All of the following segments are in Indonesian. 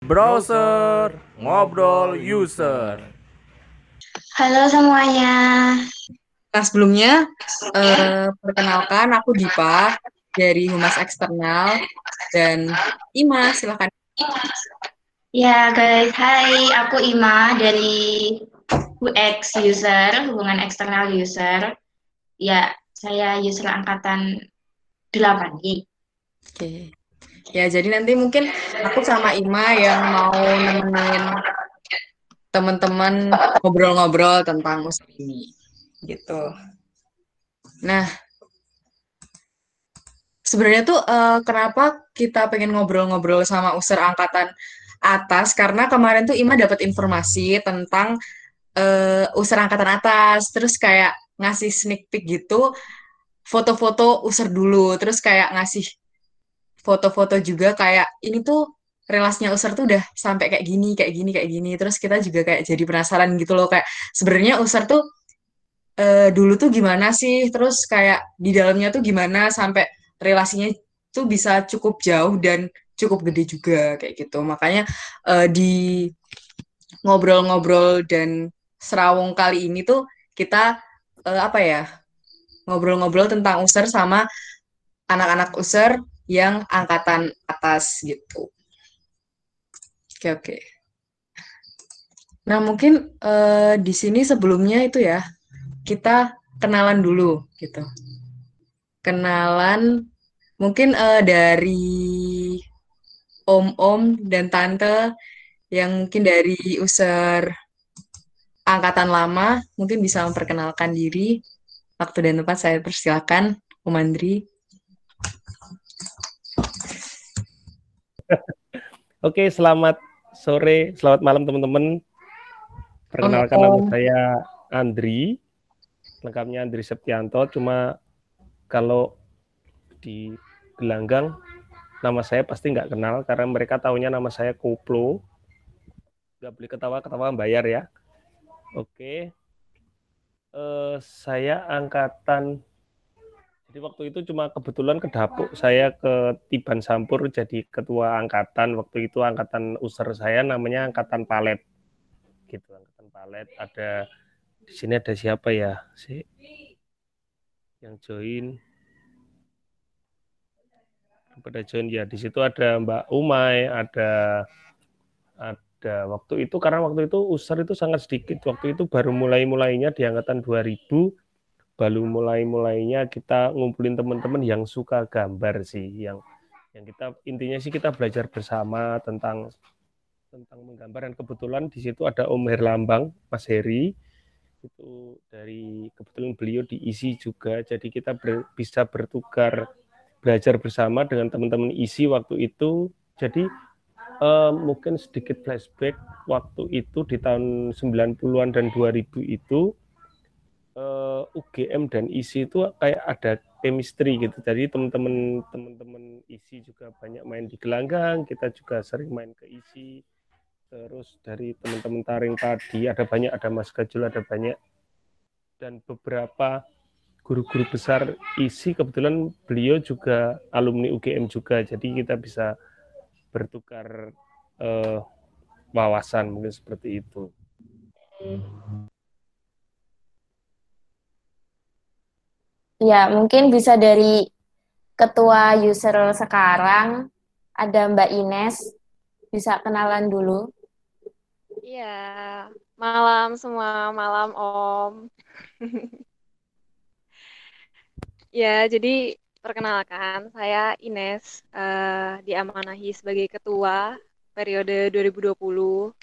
Browser ngobrol user. Halo semuanya. Nah, sebelumnya eh, perkenalkan aku Dipa dari Humas Eksternal dan Ima, silahkan. Ya guys, hai aku Ima dari UX user, hubungan eksternal user. Ya, saya user angkatan 8 Oke. Ya, jadi nanti mungkin aku sama Ima yang mau nemenin teman-teman ngobrol-ngobrol tentang musik ini. Gitu. Nah, sebenarnya tuh uh, kenapa kita pengen ngobrol-ngobrol sama user angkatan atas karena kemarin tuh Ima dapat informasi tentang uh, user angkatan atas terus kayak ngasih sneak peek gitu foto-foto user dulu terus kayak ngasih foto-foto juga kayak ini tuh relasinya user tuh udah sampai kayak gini kayak gini kayak gini. Terus kita juga kayak jadi penasaran gitu loh kayak sebenarnya user tuh uh, dulu tuh gimana sih? Terus kayak di dalamnya tuh gimana sampai relasinya tuh bisa cukup jauh dan cukup gede juga kayak gitu. Makanya uh, di ngobrol-ngobrol dan serawung kali ini tuh kita uh, apa ya ngobrol-ngobrol tentang user sama anak-anak user yang angkatan atas gitu. Oke oke. Nah mungkin uh, di sini sebelumnya itu ya kita kenalan dulu gitu. Kenalan mungkin uh, dari om-om dan tante yang mungkin dari user angkatan lama mungkin bisa memperkenalkan diri. Waktu dan tempat saya persilakan, Om Andri. Oke, selamat sore, selamat malam teman-teman. Perkenalkan oh, nama saya Andri. Lengkapnya Andri Septianto, cuma kalau di gelanggang nama saya pasti nggak kenal karena mereka tahunya nama saya Koplo. Nggak boleh ketawa, ketawa bayar ya. Oke. Uh, saya angkatan jadi waktu itu cuma kebetulan ke dapur saya ke Tiban Sampur jadi ketua angkatan. Waktu itu angkatan user saya namanya angkatan palet. Gitu, angkatan palet. Ada di sini ada siapa ya? Si yang join pada join ya di situ ada Mbak Umay, ada ada waktu itu karena waktu itu user itu sangat sedikit. Waktu itu baru mulai-mulainya di angkatan 2000 baru mulai-mulainya kita ngumpulin teman-teman yang suka gambar sih, yang yang kita intinya sih kita belajar bersama tentang tentang menggambar. Dan kebetulan di situ ada Om Herlambang, Mas Heri. Itu dari kebetulan beliau diisi juga. Jadi kita ber, bisa bertukar belajar bersama dengan teman-teman isi waktu itu. Jadi uh, mungkin sedikit flashback waktu itu di tahun 90-an dan 2000 itu uh, eh, UGM dan isi itu kayak ada chemistry gitu. Jadi teman-teman teman-teman isi juga banyak main di gelanggang, kita juga sering main ke isi. Terus dari teman-teman taring tadi ada banyak, ada Mas Gajul, ada banyak dan beberapa guru-guru besar isi kebetulan beliau juga alumni UGM juga jadi kita bisa bertukar uh, wawasan mungkin seperti itu. Ya, mungkin bisa dari ketua user sekarang ada Mbak Ines. Bisa kenalan dulu. Iya, malam semua, malam Om. Ya, jadi perkenalkan saya Ines uh, diamanahi sebagai ketua periode 2020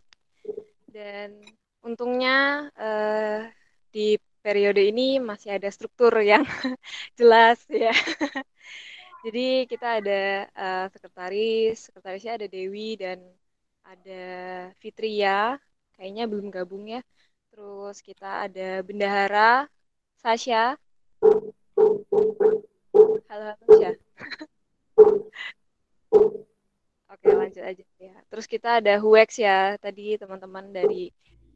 dan untungnya uh, di periode ini masih ada struktur yang jelas ya. Jadi kita ada uh, sekretaris, sekretarisnya ada Dewi dan ada Fitria, kayaknya belum gabung ya. Terus kita ada bendahara Sasha, Halo, halo ya. Oke, lanjut aja ya. Terus kita ada Huex ya. Tadi teman-teman dari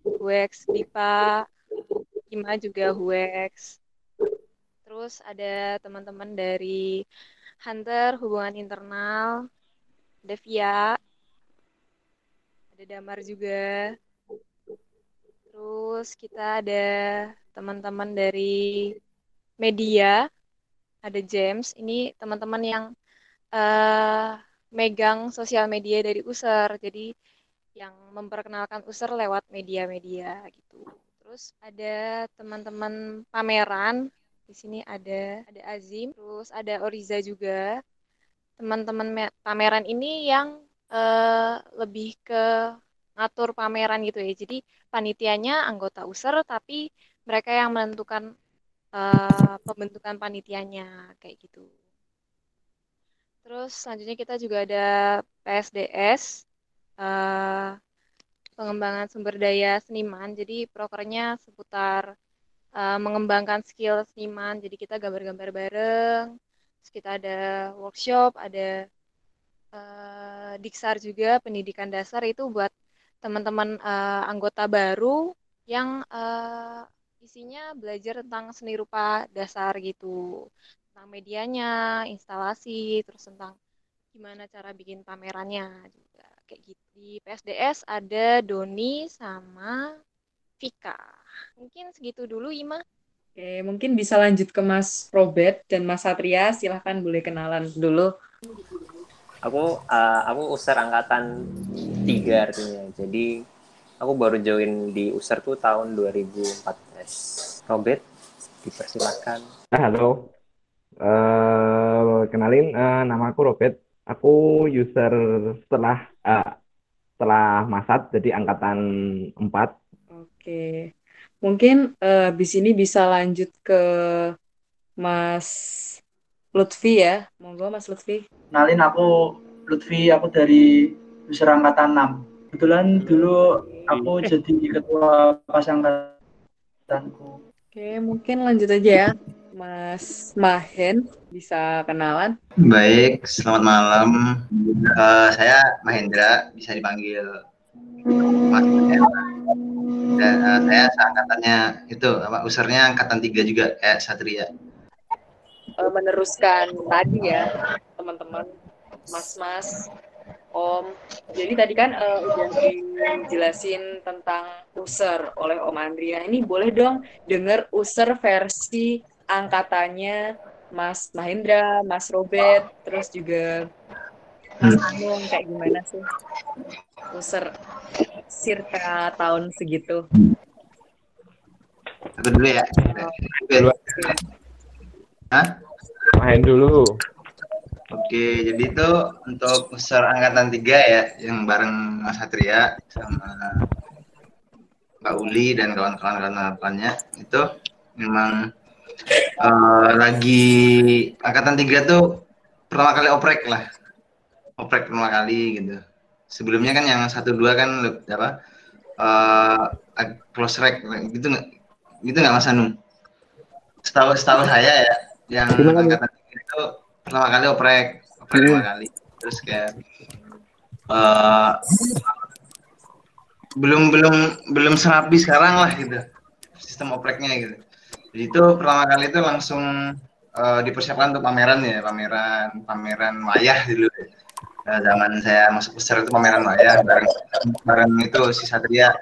Huex, Dipa, Ima juga Huex. Terus ada teman-teman dari Hunter, hubungan internal, Devia, Damar juga. Terus kita ada teman-teman dari media, ada James. Ini teman-teman yang uh, megang sosial media dari USER. Jadi yang memperkenalkan USER lewat media-media gitu. Terus ada teman-teman pameran. Di sini ada ada Azim, terus ada Oriza juga. Teman-teman pameran ini yang uh, lebih ke ngatur pameran gitu ya. Jadi panitianya anggota USER tapi mereka yang menentukan uh, pembentukan panitianya kayak gitu. Terus selanjutnya kita juga ada PSDS uh, pengembangan sumber daya seniman. Jadi prokernya seputar uh, mengembangkan skill seniman. Jadi kita gambar-gambar bareng. Terus kita ada workshop, ada uh, diksar juga pendidikan dasar itu buat teman-teman uh, anggota baru yang uh, isinya belajar tentang seni rupa dasar gitu tentang medianya instalasi terus tentang gimana cara bikin pamerannya juga kayak gitu di PSDS ada Doni sama Vika mungkin segitu dulu Ima Oke, mungkin bisa lanjut ke Mas Robert dan Mas Satria. Silahkan boleh kenalan dulu. Aku uh, aku user angkatan tiga artinya. Jadi aku baru join di user tuh tahun 2014. Robert, dipersilakan. Ah, halo. Uh, kenalin, uh, nama aku Robert. Aku user setelah uh, setelah Masat, jadi angkatan 4. Oke. Mungkin uh, di sini bisa lanjut ke Mas Lutfi ya. Monggo Mas Lutfi. Kenalin aku Lutfi, aku dari user angkatan 6. Kebetulan dulu aku jadi ketua pas angkatanku. Oke, mungkin lanjut aja ya. Mas Mahen bisa kenalan. Baik, selamat malam. Uh, saya Mahendra, bisa dipanggil Mas. Dan uh, saya seangkatannya itu apa usernya angkatan tiga juga kayak Satria. Uh, meneruskan tadi ya, teman-teman mas-mas, om. Jadi tadi kan uh, udah dijelasin tentang user oleh Om Andria. Ini boleh dong denger user versi angkatannya Mas Mahendra, Mas Robert, terus juga Mas hmm. Anung kayak gimana sih user circa tahun segitu? Aku dulu ya. Oh, Hah? Main dulu. Oke, jadi itu untuk user angkatan tiga ya, yang bareng Mas Satria sama Mbak Uli dan kawan-kawan lainnya itu memang uh, lagi angkatan tiga tuh pertama kali oprek lah, oprek pertama kali gitu. Sebelumnya kan yang satu dua kan apa uh, close rec gitu nggak gitu nggak Mas Anu? Setahu setahu saya ya, yang angkatan tiga itu pertama kali oprek oprek pertama kali. Terus kayak uh, belum belum belum serapi sekarang lah gitu sistem opreknya gitu jadi itu pertama kali itu langsung uh, dipersiapkan untuk pameran ya pameran pameran wayah dulu. Nah, zaman saya masuk besar itu pameran wayah bareng bareng itu si Satria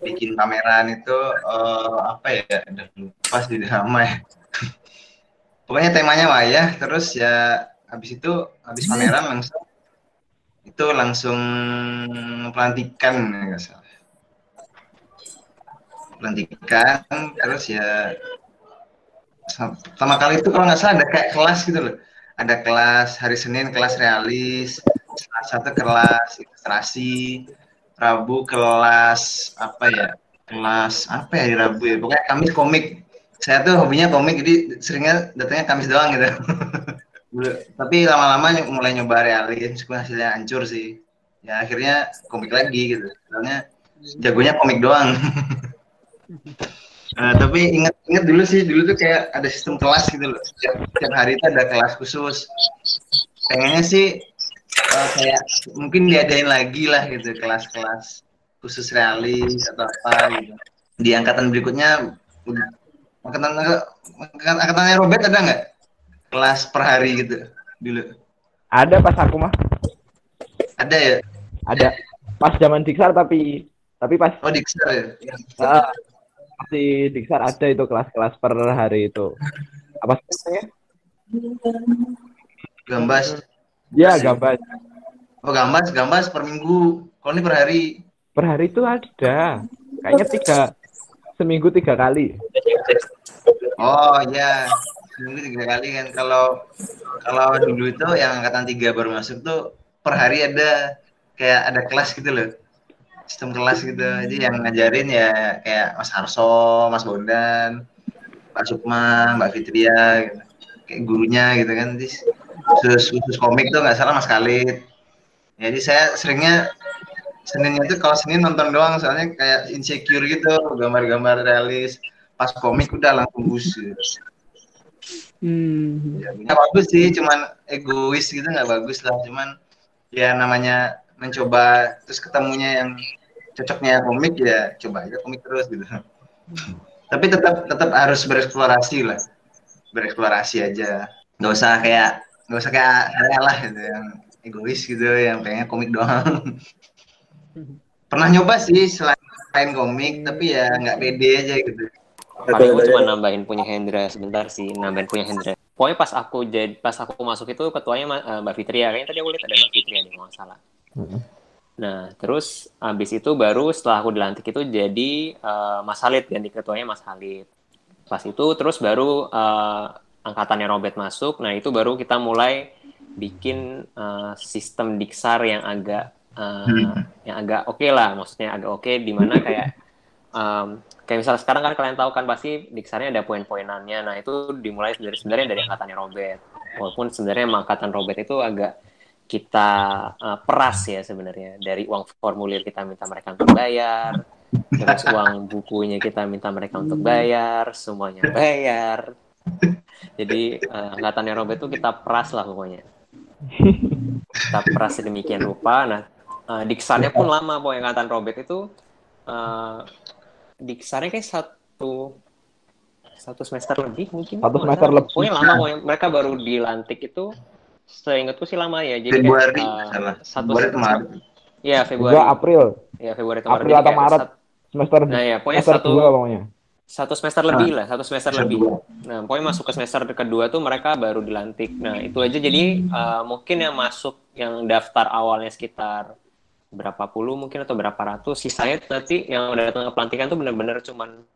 bikin pameran itu uh, apa ya udah lupa sih nama ya. Pokoknya temanya wayah terus ya habis itu habis pameran langsung itu langsung pelantikan ya pelantikan terus ya pertama kali itu kalau nggak salah ada kayak kelas gitu loh. Ada kelas hari Senin kelas realis satu kelas ilustrasi Rabu kelas apa ya kelas apa ya di Rabu ya pokoknya Kamis komik. Saya tuh hobinya komik jadi seringnya datangnya Kamis doang gitu. Tapi lama-lama mulai nyoba realis meskipun hasilnya hancur sih. Ya akhirnya komik lagi gitu. Soalnya jagonya komik doang uh, tapi ingat ingat dulu sih dulu tuh kayak ada sistem kelas gitu loh. Setiap, setiap hari itu ada kelas khusus. Pengennya sih uh, kayak mungkin diadain lagi lah gitu kelas-kelas khusus realis atau apa gitu. Di angkatan berikutnya angkatan angkatannya Robert ada nggak? Kelas per hari gitu dulu. Ada pas aku mah ada ya? Ada. Pas zaman Diksar tapi tapi pas Oh, Diksar ya? Ah, masih Diksar ada itu kelas-kelas per hari itu. Apa sih namanya? Gambas. Ya, gambas. Oh, gambas, gambas per minggu. Kalau ini per hari. Per hari itu ada. Kayaknya tiga seminggu tiga kali. Oh, iya. Seminggu tiga kali kan. Kalau kalau dulu itu yang angkatan tiga baru masuk tuh per hari ada kayak ada kelas gitu loh. Sistem kelas gitu. Jadi yang ngajarin ya kayak Mas Harso, Mas Bondan, Pak Sukma, Mbak Fitria gitu. Kayak gurunya gitu kan. Jadi khusus, khusus komik tuh nggak salah Mas Khalid. Jadi saya seringnya Seninnya itu kalau Senin nonton doang soalnya kayak insecure gitu, gambar-gambar realis. Pas komik udah langsung bus gitu. Hmm. Ya, bagus sih, cuman egois gitu nggak bagus lah. Cuman ya namanya mencoba terus ketemunya yang cocoknya komik ya coba aja komik terus gitu. Tapi tetap tetap harus bereksplorasi lah, bereksplorasi aja. Nggak usah kayak nggak usah kayak saya lah gitu yang egois gitu, yang pengen komik doang. Pernah nyoba sih selain komik, tapi ya nggak pede aja gitu. Paling aku cuma nambahin punya Hendra sebentar sih, nambahin punya Hendra. Pokoknya pas aku jadi pas aku masuk itu ketuanya eh, Mbak Fitria, kayaknya tadi aku lihat ada Mbak Fitria di nggak salah. Nah, terus abis itu baru setelah aku dilantik itu jadi eh, Mas Halid ganti ketuanya Mas Halid. Pas itu terus baru eh, angkatannya Robert masuk. Nah, itu baru kita mulai bikin eh, sistem diksar yang agak eh, yang agak oke lah, maksudnya agak oke di mana kayak em, kayak misalnya sekarang kan kalian tahu kan pasti diksarnya ada poin-poinannya. Nah, itu dimulai dari sebenarnya dari angkatannya Robert. Walaupun sebenarnya angkatan Robert itu agak kita uh, peras ya sebenarnya. Dari uang formulir kita minta mereka untuk bayar terus uang bukunya kita minta mereka untuk bayar semuanya bayar. Jadi uh, angkatannya Robert itu kita peras lah pokoknya. Kita peras sedemikian rupa. Nah uh, diksarnya pun lama pokoknya angkatan Robert itu uh, diksarnya kayak satu satu semester lebih mungkin. Satu semester lebih. pokoknya lama pokoknya. Mereka baru dilantik itu seingatku sih lama ya jadi Februari, kayak, uh, salah. satu Februari Maret. ya Februari Juga April. ya Februari atau Maret April atau Maret. sat- Semester nah ya pokoknya semester satu dua pokoknya. satu semester lebih lah satu semester lebih nah pokoknya masuk ke semester kedua tuh mereka baru dilantik nah itu aja jadi uh, mungkin yang masuk yang daftar awalnya sekitar berapa puluh mungkin atau berapa ratus sisanya nanti yang udah datang ke pelantikan tuh bener-bener cuman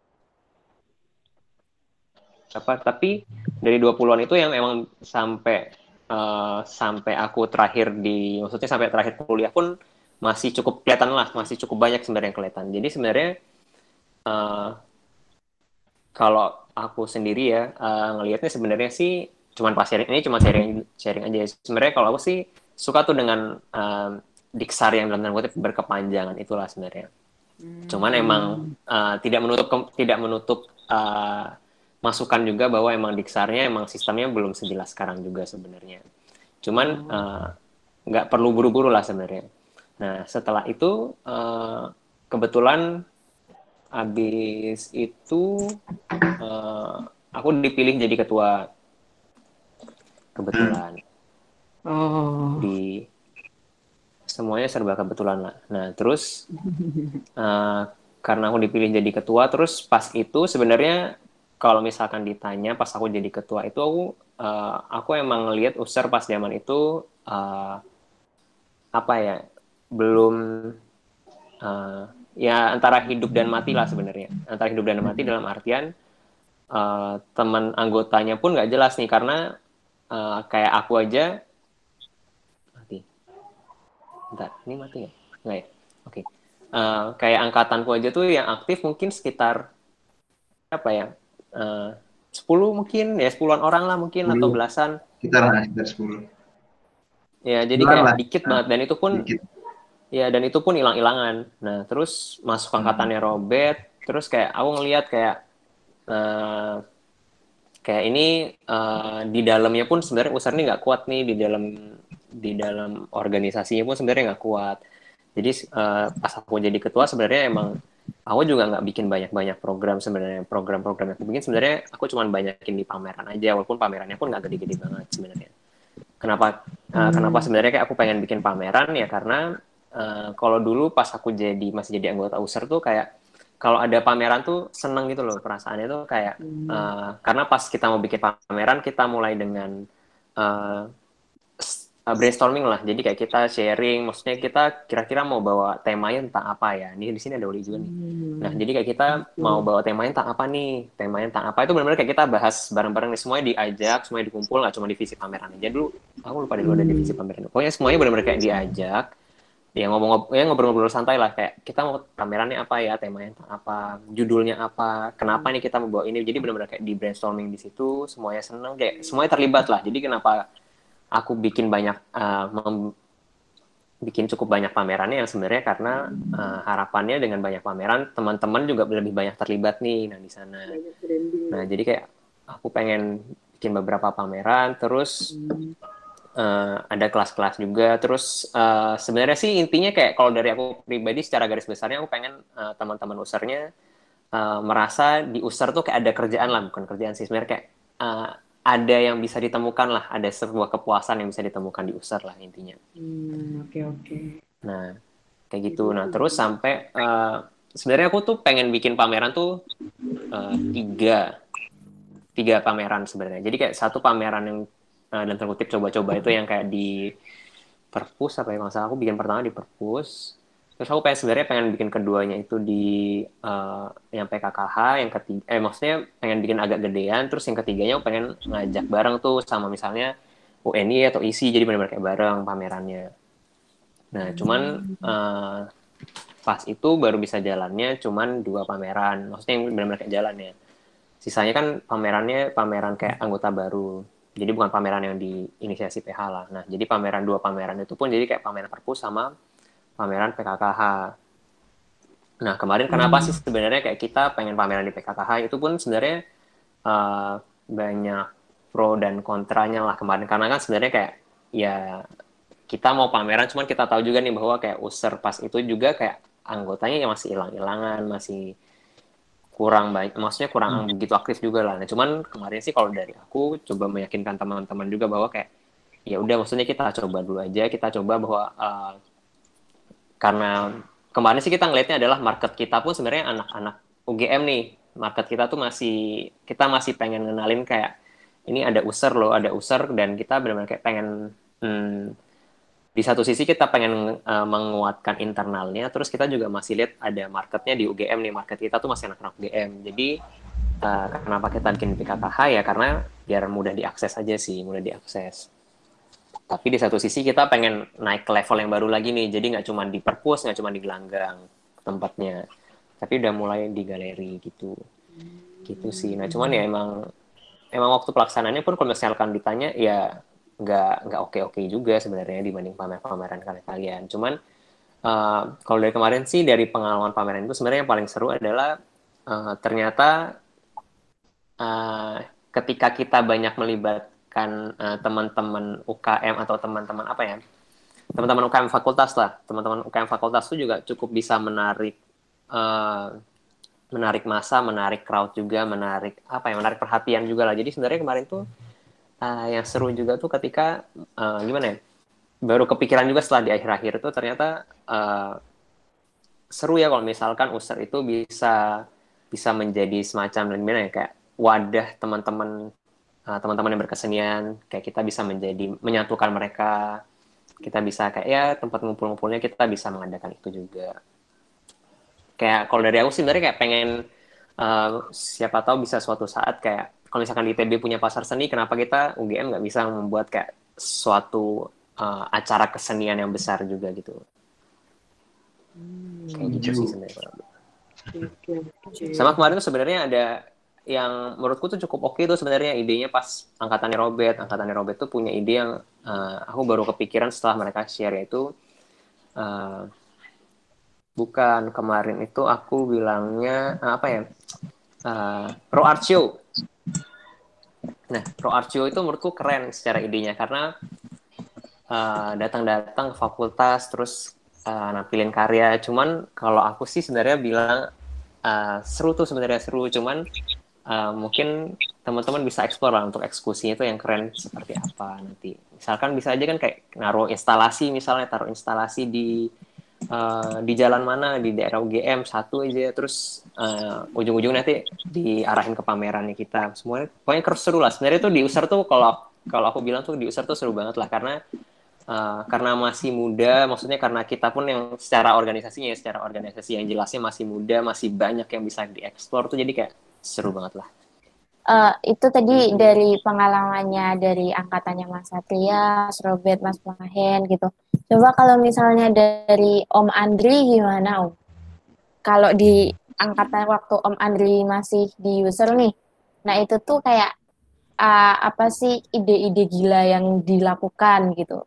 apa tapi dari 20-an itu yang emang sampai eh, sampai aku terakhir di maksudnya sampai terakhir kuliah pun masih cukup kelihatan lah masih cukup banyak sebenarnya yang kelihatan. Jadi sebenarnya eh, kalau aku sendiri ya eh, ngelihatnya sebenarnya sih cuman pas sharing ini cuma sharing sharing aja. Sebenarnya kalau aku sih suka tuh dengan eh, diksar yang dalam tanda kutip berkepanjangan itulah sebenarnya. Cuman emang eh, tidak menutup ke- tidak menutup eh, masukan juga bahwa emang diksarnya emang sistemnya belum sejelas sekarang juga sebenarnya. Cuman eh, nggak perlu buru-buru lah sebenarnya. Nah setelah itu eh, kebetulan habis itu eh, aku dipilih jadi ketua kebetulan Oh. di semuanya serba kebetulan lah. Nah terus eh, karena aku dipilih jadi ketua, terus pas itu sebenarnya kalau misalkan ditanya pas aku jadi ketua itu aku eh, aku emang ngelihat user pas zaman itu eh, apa ya belum eh, ya antara hidup dan mati lah sebenarnya antara hidup dan mati dalam artian eh, teman anggotanya pun nggak jelas nih karena eh, kayak aku aja mati Bentar, ini mati nggak? Nggak ya? Oke. Eh, kayak angkatanku aja tuh yang aktif mungkin sekitar apa ya? Eh, 10 mungkin ya 10-an orang lah mungkin atau 10. belasan. Sekitar lah, sekitar 10. Ya, jadi kayak lah. dikit banget dan itu pun Dikit. ya dan itu pun hilang-hilangan. Nah, terus masuk angkatannya Robert, terus kayak aku ngelihat kayak eh, kayak ini eh, di dalamnya pun sebenarnya Usar ini nggak kuat nih di dalam di dalam organisasinya pun sebenarnya nggak kuat. Jadi pas aku jadi ketua sebenarnya emang aku juga nggak bikin banyak-banyak program sebenarnya program-program yang aku bikin. Sebenarnya aku cuma banyakin di pameran aja walaupun pamerannya pun nggak gede-gede banget sebenarnya. Kenapa eh, kenapa sebenarnya kayak aku pengen bikin pameran? Ya karena uh, kalau dulu pas aku jadi masih jadi anggota user tuh kayak kalau ada pameran tuh seneng gitu loh perasaannya tuh kayak uh, karena pas kita mau bikin pameran kita mulai dengan uh, brainstorming lah. Jadi kayak kita sharing maksudnya kita kira-kira mau bawa temanya tentang apa ya? Ini di sini ada Oli juga nih. Nah jadi kayak kita mau bawa temanya tentang apa nih? Temanya tentang apa? Itu benar-benar kayak kita bahas bareng-bareng nih. Semuanya diajak semuanya dikumpul nggak cuma divisi pameran aja. Dulu aku lupa dulu ada divisi pameran. Pokoknya semuanya benar-benar kayak diajak. Ya ngomong-ngomong ya ngobrol-ngobrol santai lah. Kayak kita mau pamerannya apa ya? Temanya tentang apa? Judulnya apa? Kenapa nih kita mau bawa ini? Jadi benar-benar kayak di brainstorming di situ semuanya seneng. Kayak semuanya terlibat lah. Jadi kenapa aku bikin banyak uh, bikin cukup banyak pamerannya yang sebenarnya karena uh, harapannya dengan banyak pameran teman-teman juga lebih banyak terlibat nih nah di sana. Nah jadi kayak aku pengen bikin beberapa pameran terus uh, ada kelas-kelas juga. Terus uh, sebenarnya sih intinya kayak kalau dari aku pribadi secara garis besarnya aku pengen uh, teman-teman usernya uh, merasa di user tuh kayak ada kerjaan lah bukan kerjaan sih. Sebenarnya kayak uh, ada yang bisa ditemukan lah, ada sebuah kepuasan yang bisa ditemukan di user lah intinya. Hmm, oke oke. Nah, kayak gitu. Nah, terus sampai uh, sebenarnya aku tuh pengen bikin pameran tuh uh, tiga tiga pameran sebenarnya. Jadi kayak satu pameran yang uh, dan terkutip coba-coba itu yang kayak di perpus apa ya masalah aku bikin pertama di perpus terus aku pengen sebenarnya pengen bikin keduanya itu di uh, yang PKKH yang ketiga eh maksudnya pengen bikin agak gedean terus yang ketiganya aku pengen ngajak bareng tuh sama misalnya UNI atau ISI jadi benar-benar kayak bareng pamerannya. Nah cuman uh, pas itu baru bisa jalannya cuman dua pameran maksudnya yang benar-benar kayak jalannya sisanya kan pamerannya pameran kayak anggota baru jadi bukan pameran yang diinisiasi PH lah. Nah jadi pameran dua pameran itu pun jadi kayak pameran perpus sama pameran PKKH. Nah, kemarin kenapa hmm. sih sebenarnya kayak kita pengen pameran di PKKH itu pun sebenarnya uh, banyak pro dan kontranya lah kemarin karena kan sebenarnya kayak ya kita mau pameran cuman kita tahu juga nih bahwa kayak user pas itu juga kayak anggotanya ya masih hilang-hilangan, masih kurang baik, maksudnya kurang hmm. begitu aktif juga lah. Nah, cuman kemarin sih kalau dari aku coba meyakinkan teman-teman juga bahwa kayak ya udah maksudnya kita coba dulu aja, kita coba bahwa uh, karena kemarin sih kita ngelihatnya adalah market kita pun sebenarnya anak-anak UGM nih. Market kita tuh masih kita masih pengen ngenalin kayak ini ada user loh ada user dan kita benar-benar kayak pengen hmm, di satu sisi kita pengen uh, menguatkan internalnya terus kita juga masih lihat ada marketnya di UGM nih. Market kita tuh masih anak-anak UGM jadi uh, kenapa kita bikin PKKH ya karena biar mudah diakses aja sih mudah diakses tapi di satu sisi kita pengen naik ke level yang baru lagi nih. Jadi nggak cuma di perpus nggak cuma di gelanggang tempatnya. Tapi udah mulai di galeri gitu. Gitu sih. Nah cuman ya emang emang waktu pelaksanaannya pun kalau misalkan ditanya ya nggak nggak oke oke juga sebenarnya dibanding pamer-pameran kalian-kalian cuman uh, kalau dari kemarin sih dari pengalaman pameran itu sebenarnya yang paling seru adalah uh, ternyata uh, ketika kita banyak melibat uh, teman-teman UKM atau teman-teman apa ya? Teman-teman UKM fakultas lah. Teman-teman UKM fakultas itu juga cukup bisa menarik uh, menarik masa menarik crowd juga menarik apa ya menarik perhatian juga lah. Jadi sebenarnya kemarin tuh uh, yang seru juga tuh ketika uh, gimana ya baru kepikiran juga setelah di akhir-akhir itu ternyata uh, seru ya kalau misalkan user itu bisa bisa menjadi semacam gimana ya kayak wadah teman-teman uh, teman-teman yang berkesenian kayak kita bisa menjadi menyatukan mereka. Kita bisa kayak ya tempat ngumpul-ngumpulnya kita bisa mengadakan itu juga. Kayak kalau dari aku sih sebenarnya kayak pengen uh, siapa tahu bisa suatu saat kayak kalau misalkan di ITB punya pasar seni kenapa kita UGM nggak bisa membuat kayak suatu uh, acara kesenian yang besar juga gitu. Hmm. kayak gitu sih sebenarnya. Sama kemarin tuh sebenarnya ada yang menurutku tuh cukup oke okay tuh sebenarnya idenya pas angkatannya Robert. Angkatannya Robert tuh punya ide yang uh, aku baru kepikiran setelah mereka share yaitu uh, bukan kemarin itu aku bilangnya uh, apa ya uh, pro art nah pro art itu menurutku keren secara idenya karena datang-datang ke fakultas terus uh, nampilin karya. Cuman kalau aku sih sebenarnya bilang uh, seru tuh sebenarnya seru. Cuman uh, mungkin teman-teman bisa eksplor lah untuk eksekusinya itu yang keren seperti apa nanti. Misalkan bisa aja kan kayak naruh instalasi misalnya taruh instalasi di eh, di jalan mana di daerah UGM satu aja terus eh, ujung-ujungnya nanti diarahin ke pamerannya kita. Semuanya pokoknya terus seru lah. Sebenarnya tuh di User tuh kalau kalau aku bilang tuh di User tuh seru banget lah karena eh, karena masih muda maksudnya karena kita pun yang secara organisasinya ya, secara organisasi yang jelasnya masih muda masih banyak yang bisa dieksplor tuh. Jadi kayak seru banget lah Eh, itu tadi dari pengalamannya dari angkatannya Mas Satria, Mas Robert, Mas Mahen gitu. Coba kalau misalnya dari Om Andri gimana Om? Kalau di angkatan waktu Om Andri masih di user nih, nah itu tuh kayak uh, apa sih ide-ide gila yang dilakukan gitu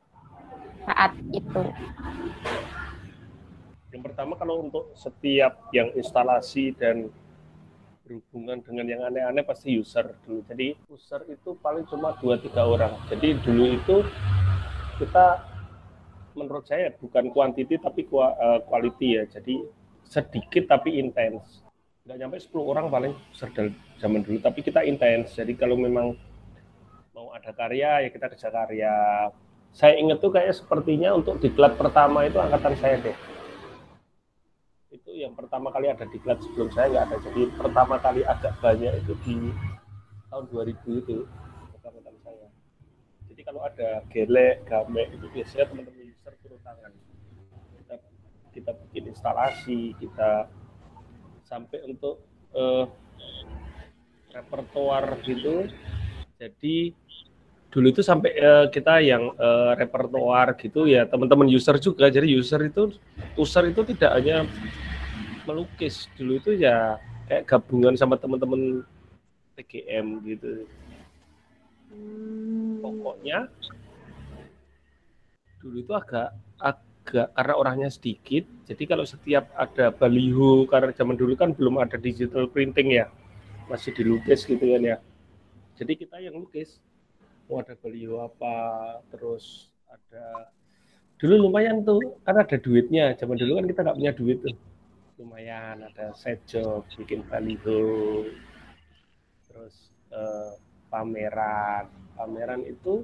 saat itu? Yang pertama kalau untuk setiap yang instalasi dan berhubungan dengan yang aneh-aneh pasti user dulu. Jadi user itu paling cuma dua tiga orang. Jadi dulu itu kita menurut saya bukan kuantiti tapi eh, quality ya. Jadi sedikit tapi intens. Nggak nyampe 10 orang paling user zaman dulu, tapi kita intens. Jadi kalau memang mau ada karya ya kita kerja karya. Saya ingat tuh kayak sepertinya untuk diklat pertama itu angkatan saya deh itu yang pertama kali ada di kelas sebelum saya nggak ada. Jadi pertama kali agak banyak itu di tahun 2000 itu pertama saya. Jadi kalau ada gelek game itu biasanya teman-teman user turun tangan. Kita kita bikin instalasi kita sampai untuk uh, repertoar gitu. Jadi dulu itu sampai uh, kita yang uh, repertoar gitu ya teman-teman user juga. Jadi user itu user itu tidak hanya melukis. Dulu itu ya kayak gabungan sama teman-teman TGM gitu. Hmm. pokoknya dulu itu agak agak karena orangnya sedikit. Jadi kalau setiap ada baliho karena zaman dulu kan belum ada digital printing ya. Masih dilukis gitu kan ya. Jadi kita yang lukis. Mau ada beliau apa terus ada dulu lumayan tuh karena ada duitnya. Zaman dulu kan kita nggak punya duit tuh lumayan ada set job bikin baliho. Terus eh, pameran. Pameran itu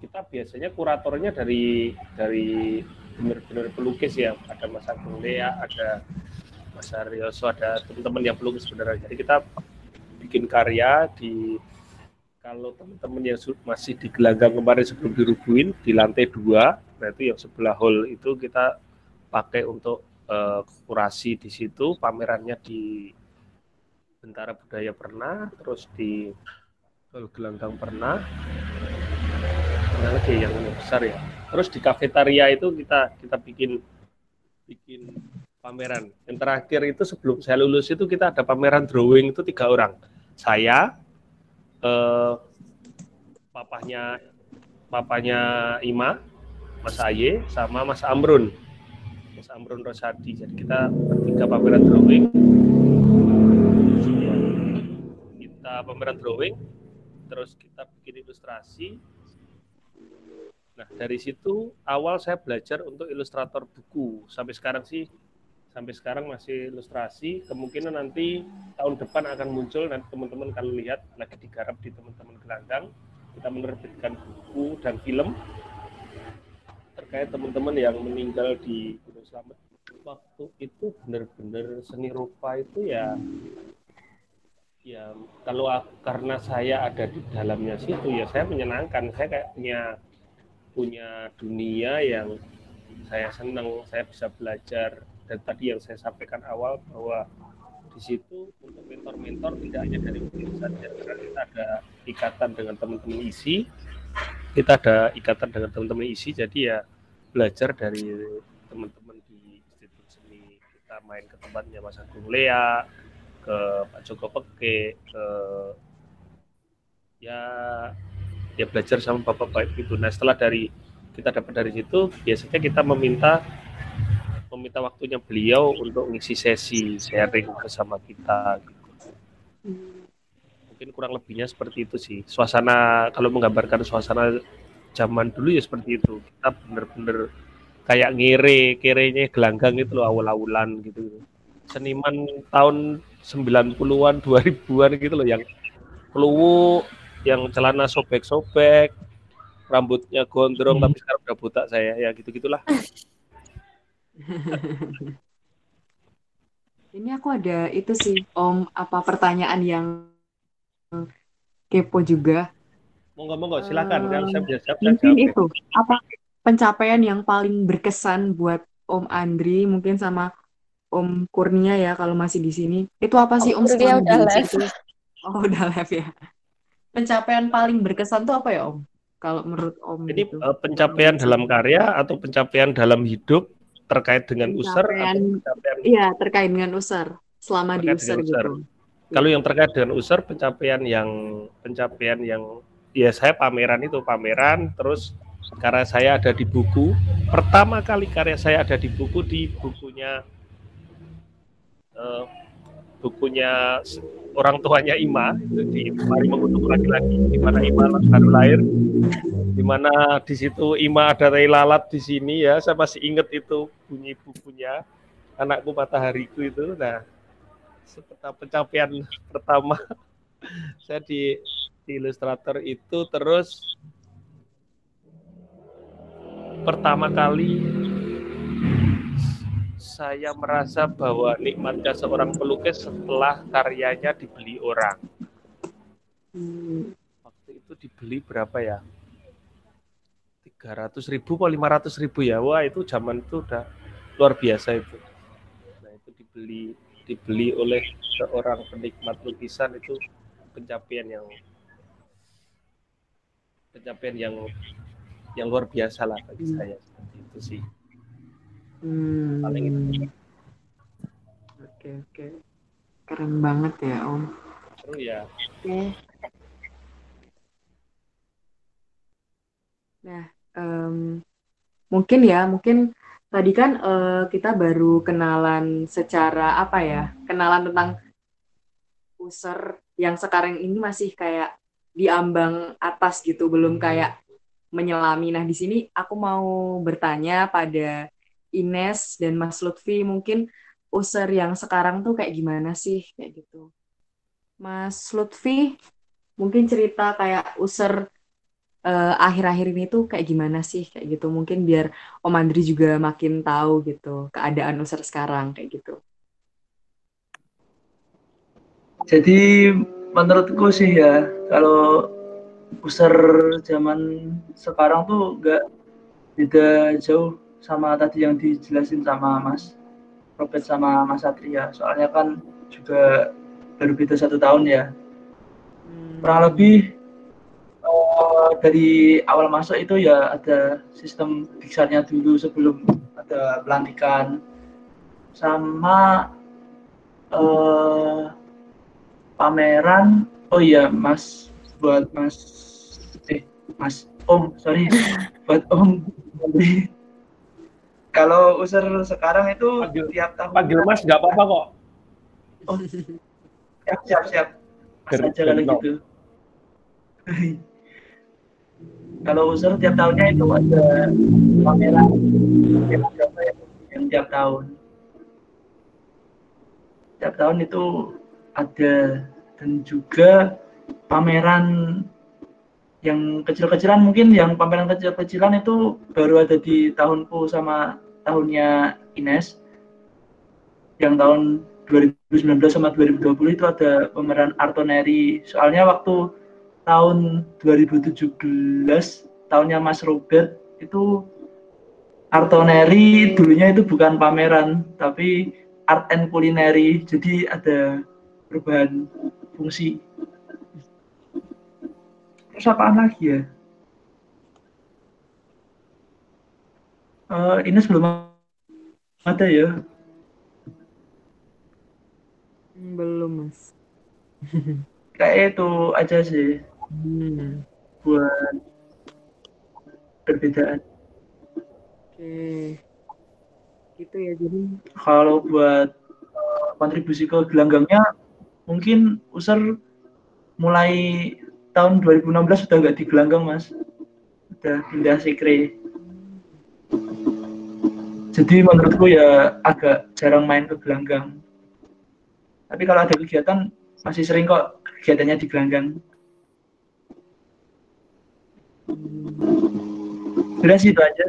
kita biasanya kuratornya dari dari benar-benar pelukis ya. Ada Mas Agung Lea ada Mas Aryoso ada teman-teman yang pelukis sebenarnya. Jadi kita bikin karya di kalau teman-teman yang masih di gelanggang kemarin sebelum dirubuhin di lantai dua, nah itu yang sebelah hall itu kita pakai untuk uh, kurasi di situ, pamerannya di Bentara Budaya pernah, terus di gelanggang pernah, mana lagi yang besar ya. Terus di kafetaria itu kita kita bikin bikin pameran. Yang terakhir itu sebelum saya lulus itu kita ada pameran drawing itu tiga orang. Saya, eh, papahnya papanya Ima, Mas Aye, sama Mas Amrun. Mas Amrun Rosadi. Jadi kita bertiga pameran drawing. Kita pameran drawing, terus kita bikin ilustrasi. Nah, dari situ awal saya belajar untuk ilustrator buku. Sampai sekarang sih sampai sekarang masih ilustrasi. Kemungkinan nanti tahun depan akan muncul nanti teman-teman kalau lihat lagi digarap di teman-teman gelanggang kita menerbitkan buku dan film terkait teman-teman yang meninggal di Gunung Slamet. Waktu itu benar-benar seni rupa itu ya ya kalau karena saya ada di dalamnya situ ya saya menyenangkan saya kayak punya punya dunia yang saya senang saya bisa belajar dan tadi yang saya sampaikan awal bahwa di situ untuk mentor-mentor tidak hanya dari guru saja karena kita ada ikatan dengan teman-teman isi kita ada ikatan dengan teman-teman isi jadi ya belajar dari teman-teman di Institut Seni kita main ke tempatnya Mas Agung Lea ke Pak Joko Peke ke ya ya belajar sama bapak-bapak itu nah setelah dari kita dapat dari situ biasanya kita meminta meminta waktunya beliau untuk ngisi sesi sharing bersama kita gitu. Mungkin kurang lebihnya seperti itu sih. Suasana kalau menggambarkan suasana zaman dulu ya seperti itu. Kita bener-bener kayak ngire, kirenya gelanggang itu loh awal-awalan gitu. Seniman tahun 90-an, 2000-an gitu loh yang keluwu, yang celana sobek-sobek, rambutnya gondrong hmm. tapi sekarang udah buta saya ya gitu-gitulah. Ini aku ada itu sih, Om, apa pertanyaan yang kepo juga. Monggo monggo silakan kalau saya bisa saya Mungkin ya. itu, apa pencapaian yang paling berkesan buat Om Andri, mungkin sama Om Kurnia ya kalau masih di sini. Itu apa sih Om Om Kurnia udah di live. situ? Oh, udah live ya. Pencapaian paling berkesan tuh apa ya, Om? Kalau menurut Om Ini gitu. eh, pencapaian dalam karya atau pencapaian dalam hidup terkait dengan user atau Pencapaian, iya terkait dengan user, selama di terkait user dengan user. gitu. Kalau yang terkait dengan user pencapaian yang pencapaian yang ya saya pameran itu pameran. Terus karena saya ada di buku. Pertama kali karya saya ada di buku di bukunya eh, bukunya orang tuanya Ima. Di Mari Mengutuk Laki-laki di mana Ima baru lahir. Di mana di situ Ima ada tai lalat di sini ya. Saya masih ingat itu bunyi bukunya anakku matahariku itu. Nah seperti pencapaian pertama saya di, di ilustrator itu terus pertama kali saya merasa bahwa nikmatnya seorang pelukis setelah karyanya dibeli orang. Hmm, waktu itu dibeli berapa ya? 300 ribu atau 500 ribu ya? Wah itu zaman itu udah luar biasa itu. Nah itu dibeli dibeli oleh seorang penikmat lukisan itu pencapaian yang pencapaian yang yang luar biasa lah bagi saya seperti itu sih hmm. paling itu Oke, oke. Keren banget ya, Om. seru ya Oke. Nah, em, mungkin ya, mungkin tadi kan eh, kita baru kenalan secara apa ya, kenalan tentang user yang sekarang ini masih kayak di ambang atas gitu, belum kayak menyelami. Nah, di sini aku mau bertanya pada Ines dan Mas Lutfi, mungkin user yang sekarang tuh kayak gimana sih, kayak gitu. Mas Lutfi, mungkin cerita kayak user eh, akhir-akhir ini tuh kayak gimana sih? Kayak gitu. Mungkin biar Om Andri juga makin tahu gitu keadaan user sekarang kayak gitu. Jadi menurutku sih ya kalau user zaman sekarang tuh nggak beda jauh sama tadi yang dijelasin sama Mas Robert sama Mas Satria. Soalnya kan juga baru beda satu tahun ya. Kurang lebih eh, dari awal masuk itu ya ada sistem diksarnya dulu sebelum ada pelantikan sama eh, pameran? Oh iya mas buat mas eh mas om sorry. Buat om. Kalau user sekarang itu Panggil- tiap tahun panggil mas nggak apa-apa kok. Siap siap siap. Mas Ger- aja kalau gitu. Kalau user tiap tahunnya itu ada pameran. Ya? yang tiap tahun. Tiap tahun itu ada dan juga pameran yang kecil-kecilan mungkin yang pameran kecil-kecilan itu baru ada di tahunku sama tahunnya Ines. Yang tahun 2019 sama 2020 itu ada pameran Artoneri soalnya waktu tahun 2017 tahunnya Mas Robert itu Artoneri dulunya itu bukan pameran tapi art and culinary. Jadi ada perubahan fungsi. Terus apaan lagi ya? Eh, Ines belum ada ya. Belum mas. Kayak itu aja sih. Hmm, buat perbedaan. Oke. Gitu ya jadi kalau buat kontribusi ke gelanggangnya mungkin user mulai tahun 2016 sudah nggak di gelanggang mas. Udah pindah sekre. Jadi menurutku ya agak jarang main ke gelanggang. Tapi kalau ada kegiatan masih sering kok kegiatannya di gelanggang. Udah sih itu aja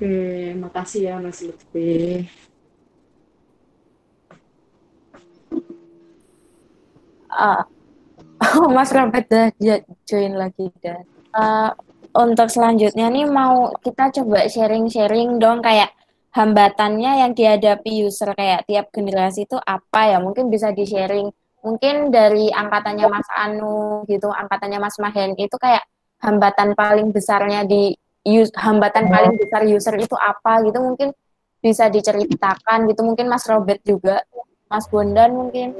Oke, makasih ya Mas Lutfi. Oh, Mas Robert dah join lagi dah. Eh, untuk selanjutnya nih mau kita coba sharing-sharing dong kayak hambatannya yang dihadapi user kayak tiap generasi itu apa ya? Mungkin bisa di-sharing. Mungkin dari angkatannya Mas Anu gitu, angkatannya Mas Mahen itu kayak hambatan paling besarnya di hambatan paling besar user itu apa gitu mungkin bisa diceritakan gitu. Mungkin Mas Robert juga, Mas Bondan mungkin.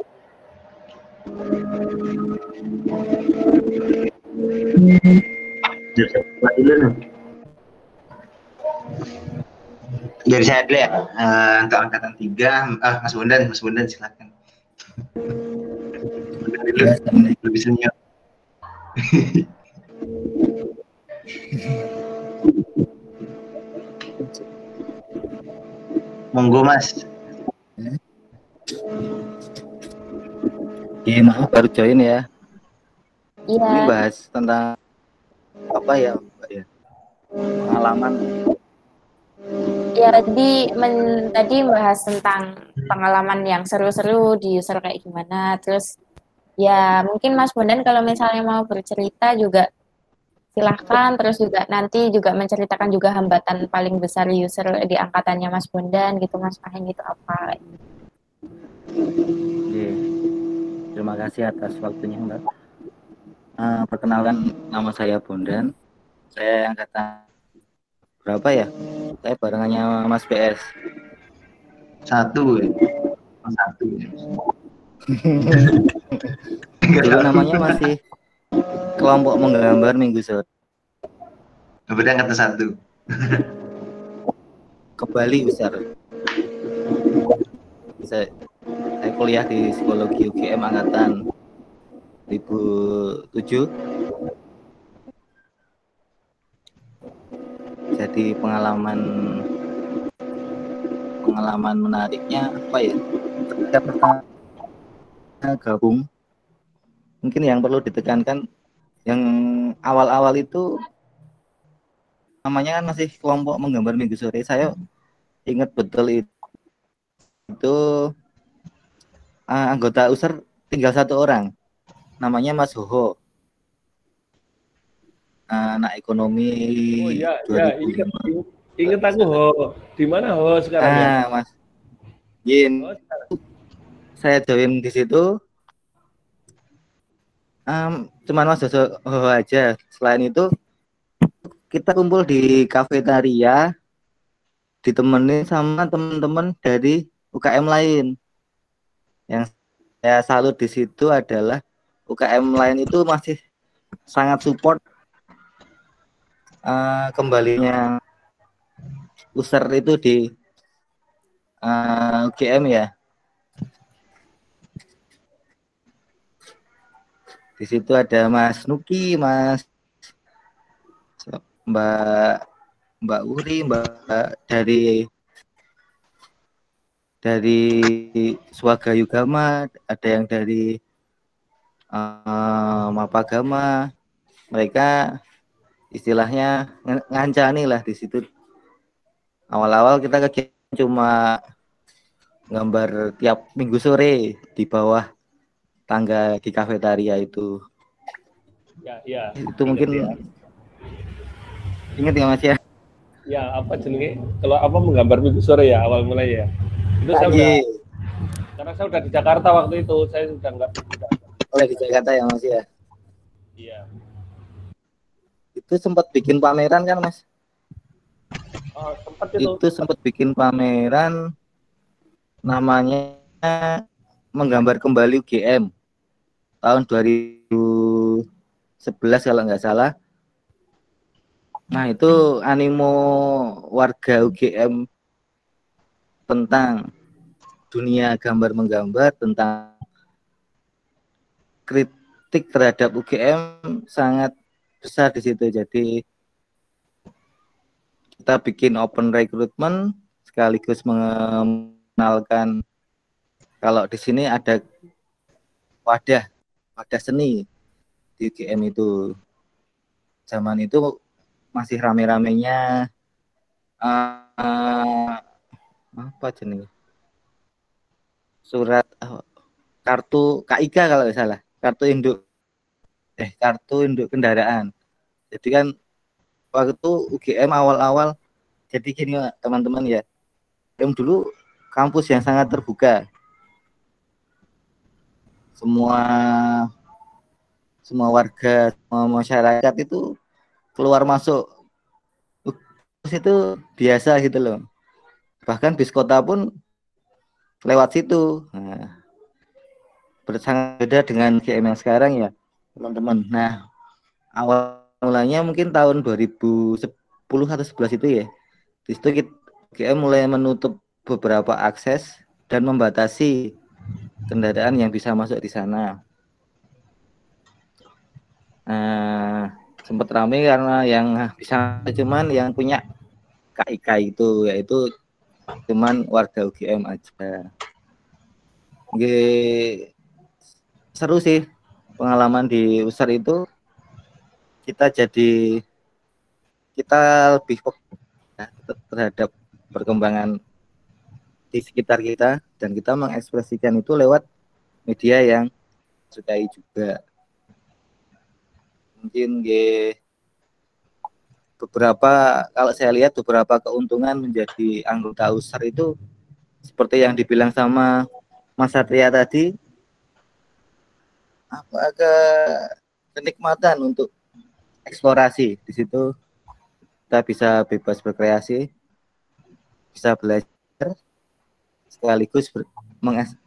Dari saya dulu ya, eh, untuk angkatan tiga, ah Mas Bondan, Mas Bondan silakan. Lebih senior. Monggo Mas. Iya, maaf baru join ya. Iya. Ini bahas tentang apa ya, Mbak ya? Pengalaman. Ya, tadi men, tadi bahas tentang pengalaman yang seru-seru di user kayak gimana. Terus ya mungkin Mas Bondan kalau misalnya mau bercerita juga silahkan. Terus juga nanti juga menceritakan juga hambatan paling besar user di angkatannya Mas Bondan gitu, Mas Mahen gitu apa. Oke. Terima kasih atas waktunya, Mbak. Eh, perkenalkan nama saya Bondan. Saya angkatan berapa ya? Saya barengannya Mas PS. Satu ya. Satu ya. Dulu namanya masih kelompok menggambar minggu sore. Berarti angkatan satu. Ke Bali besar. Saya kuliah di psikologi UGM angkatan 2007. Jadi pengalaman pengalaman menariknya apa ya? Ketika pertama gabung, mungkin yang perlu ditekankan yang awal-awal itu namanya kan masih kelompok menggambar minggu sore. Saya ingat betul itu, itu uh, anggota user tinggal satu orang, namanya Mas Hoho. Uh, anak ekonomi Oh iya, ya, inget, inget aku Ho. Di mana Ho sekarang ya? Ah, Mas. Yin. Oh, sekarang. Saya join di situ. Um, cuman Mas Hoho aja. Selain itu kita kumpul di kafetaria ditemenin sama teman-teman dari UKM lain. Yang saya salut di situ adalah UKM lain itu masih sangat support uh, kembalinya user itu di uh, UGM ya. Di situ ada Mas Nuki, Mas Mbak Mbak Uri, Mbak dari dari Swaga Yugama, ada yang dari uh, Mapagama. Mereka istilahnya ng- ngancani lah di situ. Awal-awal kita kegiatan cuma gambar tiap minggu sore di bawah tangga di kafetaria itu. Ya, ya. Itu mungkin ingat ya Mas ya? Ya, apa jenenge? Kalau apa menggambar minggu sore ya awal mulai ya. Itu saya udah karena saya udah di Jakarta waktu itu, saya sudah enggak oleh di Jakarta ya Mas ya. Iya. Itu sempat bikin pameran kan Mas? Oh, sempat itu. Itu sempat bikin pameran namanya menggambar kembali UGM tahun 2011 kalau nggak salah. Nah itu animo warga UGM tentang dunia gambar menggambar tentang kritik terhadap UGM sangat besar di situ. Jadi kita bikin open recruitment sekaligus mengenalkan kalau di sini ada wadah wadah seni di UGM itu zaman itu masih rame-ramenya uh, apa jenis surat uh, kartu KIK kalau nggak salah. Kartu induk eh kartu induk kendaraan. Jadi kan waktu itu UGM awal-awal jadi gini teman-teman ya. Yang dulu kampus yang sangat terbuka. Semua semua warga semua masyarakat itu keluar masuk. Itu biasa gitu loh bahkan bis kota pun lewat situ nah, sangat beda dengan GM yang sekarang ya teman-teman nah awal mulanya mungkin tahun 2010 atau 11 itu ya di situ GM mulai menutup beberapa akses dan membatasi kendaraan yang bisa masuk di sana. Nah, sempat ramai karena yang bisa cuman yang punya KIK itu yaitu cuman warga UGM aja. Oke, seru sih pengalaman di USAR itu kita jadi kita lebih ya, terhadap perkembangan di sekitar kita dan kita mengekspresikan itu lewat media yang sukai juga mungkin G beberapa kalau saya lihat beberapa keuntungan menjadi anggota USAR itu seperti yang dibilang sama Mas Satria tadi apa ke kenikmatan untuk eksplorasi di situ kita bisa bebas berkreasi bisa belajar sekaligus ber,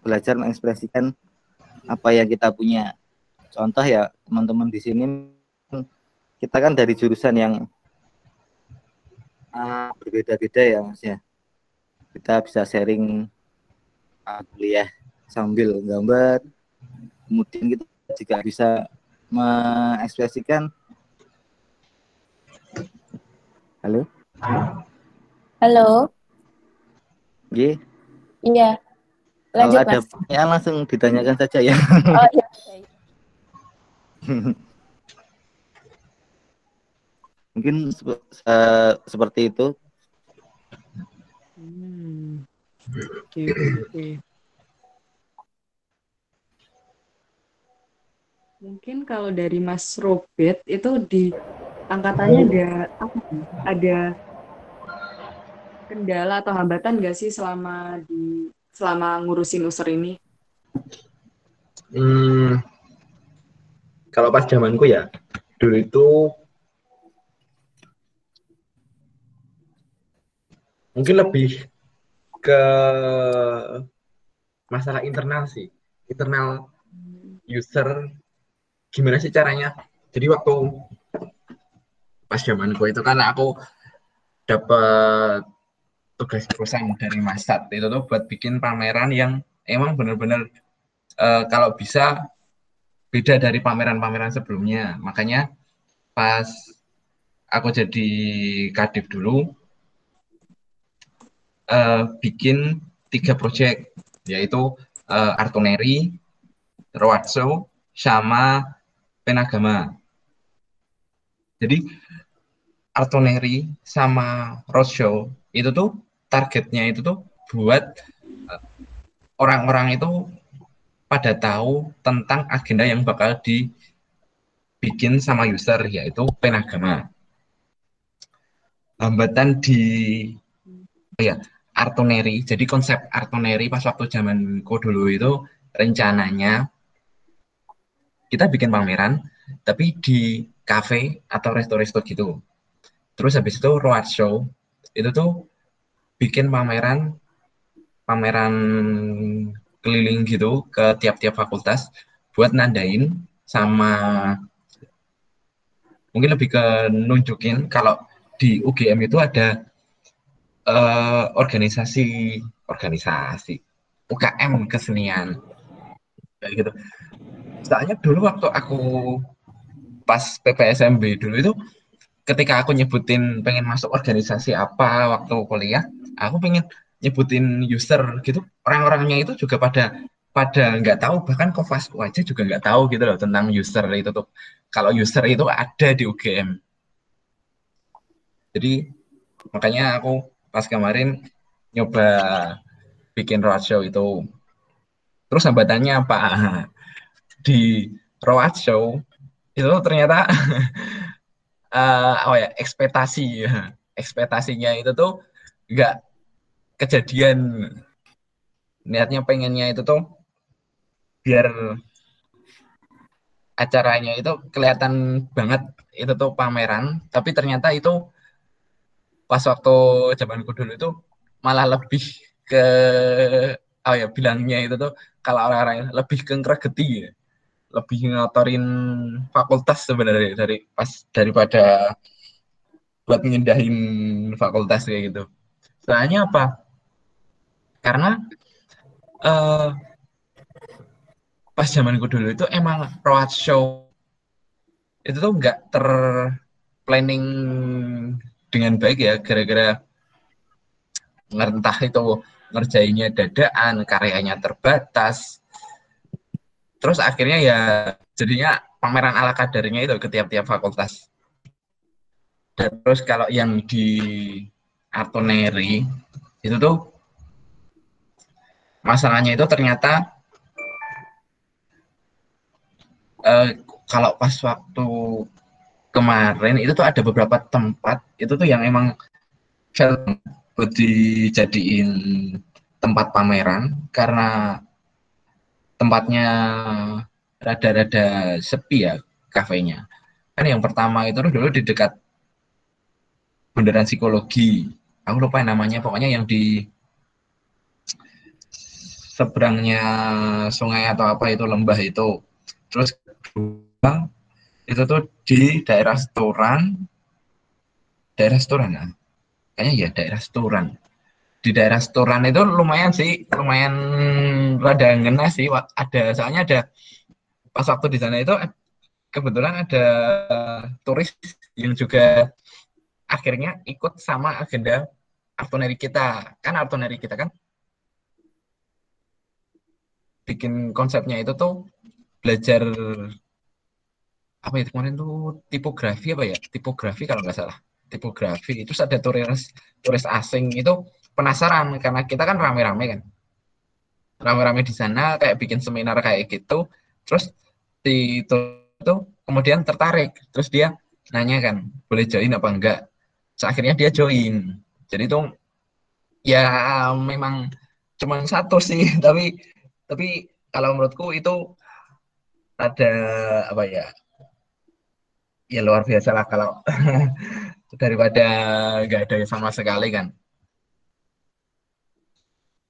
belajar mengekspresikan apa yang kita punya. Contoh ya teman-teman di sini kita kan dari jurusan yang uh, berbeda-beda ya mas ya. Kita bisa sharing uh, kuliah sambil gambar. Kemudian kita juga bisa mengekspresikan Halo? Halo. G. Iya. Lanjut, Kalau ada Mas. pertanyaan langsung ditanyakan saja ya. Oh iya. Mungkin uh, seperti itu. Hmm. Mungkin kalau dari Mas Robert itu di angkatannya ada? Ada kendala atau hambatan nggak sih selama di selama ngurusin user ini? Hmm, kalau pas zamanku ya, dulu itu mungkin lebih ke masalah internal sih, internal user gimana sih caranya. Jadi waktu pas zamanku itu kan aku dapat tugas perusahaan dari Masat itu tuh buat bikin pameran yang emang bener-bener uh, kalau bisa beda dari pameran-pameran sebelumnya. Makanya pas aku jadi kadif dulu uh, bikin tiga proyek yaitu uh, Artoneri, Roadshow, sama Penagama. Jadi Artoneri sama Roadshow itu tuh targetnya itu tuh buat orang-orang itu pada tahu tentang agenda yang bakal dibikin sama user yaitu penagama. Hambatan di ya Artoneri. Jadi konsep Artoneri pas waktu zamanku dulu itu rencananya kita bikin pameran tapi di cafe atau resto-resto gitu. Terus habis itu roadshow itu tuh bikin pameran pameran keliling gitu ke tiap-tiap fakultas buat nandain sama mungkin lebih ke nunjukin kalau di UGM itu ada uh, organisasi organisasi UKM kesenian. Kayak gitu. Soalnya dulu waktu aku pas PPSMB dulu itu ketika aku nyebutin pengen masuk organisasi apa waktu kuliah, aku pengen nyebutin user gitu. Orang-orangnya itu juga pada pada nggak tahu bahkan Kovasku aja juga nggak tahu gitu loh tentang user itu tuh. Kalau user itu ada di UGM jadi makanya aku pas kemarin nyoba bikin roadshow itu. Terus hambatannya apa? Di roadshow itu ternyata uh, apa ya ekspektasi ya ekspektasinya itu tuh nggak kejadian. Niatnya pengennya itu tuh biar acaranya itu kelihatan banget itu tuh pameran. Tapi ternyata itu pas waktu zamanku dulu itu malah lebih ke oh ya bilangnya itu tuh kalau orang-orang lebih ke ngregeti ya lebih ngotorin fakultas sebenarnya dari pas daripada buat ngindahin fakultas kayak gitu. Soalnya apa? Karena uh, pas zamanku dulu itu emang road show itu tuh nggak ter planning dengan baik ya gara-gara ngentah itu ngerjainnya dadaan karyanya terbatas. Terus akhirnya ya jadinya pameran ala kadarnya itu ke tiap-tiap fakultas. Dan terus kalau yang di Artoneri itu tuh masalahnya itu ternyata eh, kalau pas waktu kemarin itu tuh ada beberapa tempat itu tuh yang emang dijadiin tempat pameran karena tempatnya rada-rada sepi ya kafenya. Kan yang pertama itu dulu di dekat bundaran psikologi. Aku lupa namanya, pokoknya yang di seberangnya sungai atau apa itu lembah itu. Terus itu tuh di daerah restoran, daerah restoran ya, kayaknya ya daerah restoran di daerah Storan itu lumayan sih, lumayan rada ngena sih. Ada soalnya ada pas waktu di sana itu kebetulan ada turis yang juga akhirnya ikut sama agenda Artoneri kita. Kan Artoneri kita kan bikin konsepnya itu tuh belajar apa itu kemarin tuh tipografi apa ya? Tipografi kalau nggak salah. Tipografi. Itu ada turis turis asing itu penasaran karena kita kan rame-rame kan. Rame-rame di sana kayak bikin seminar kayak gitu. Terus di itu, itu kemudian tertarik. Terus dia nanya kan boleh join apa enggak? So, akhirnya dia join. Jadi itu ya memang cuma satu sih. Tapi tapi kalau menurutku itu ada apa ya ya luar biasa lah kalau daripada nggak ada sama sekali kan?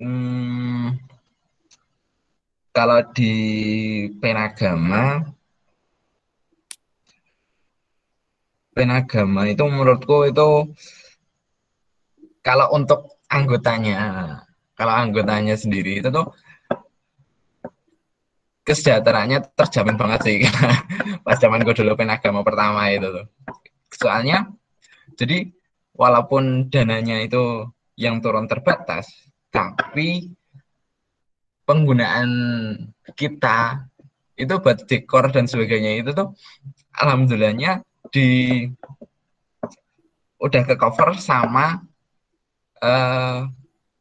Hmm, kalau di penagama, penagama itu menurutku itu kalau untuk anggotanya, kalau anggotanya sendiri itu tuh kesejahteraannya terjamin banget sih pas zaman gue dulu penagama pertama itu tuh. Soalnya jadi walaupun dananya itu yang turun terbatas, tapi penggunaan kita itu buat dekor dan sebagainya itu tuh alhamdulillahnya di udah ke cover sama barang eh,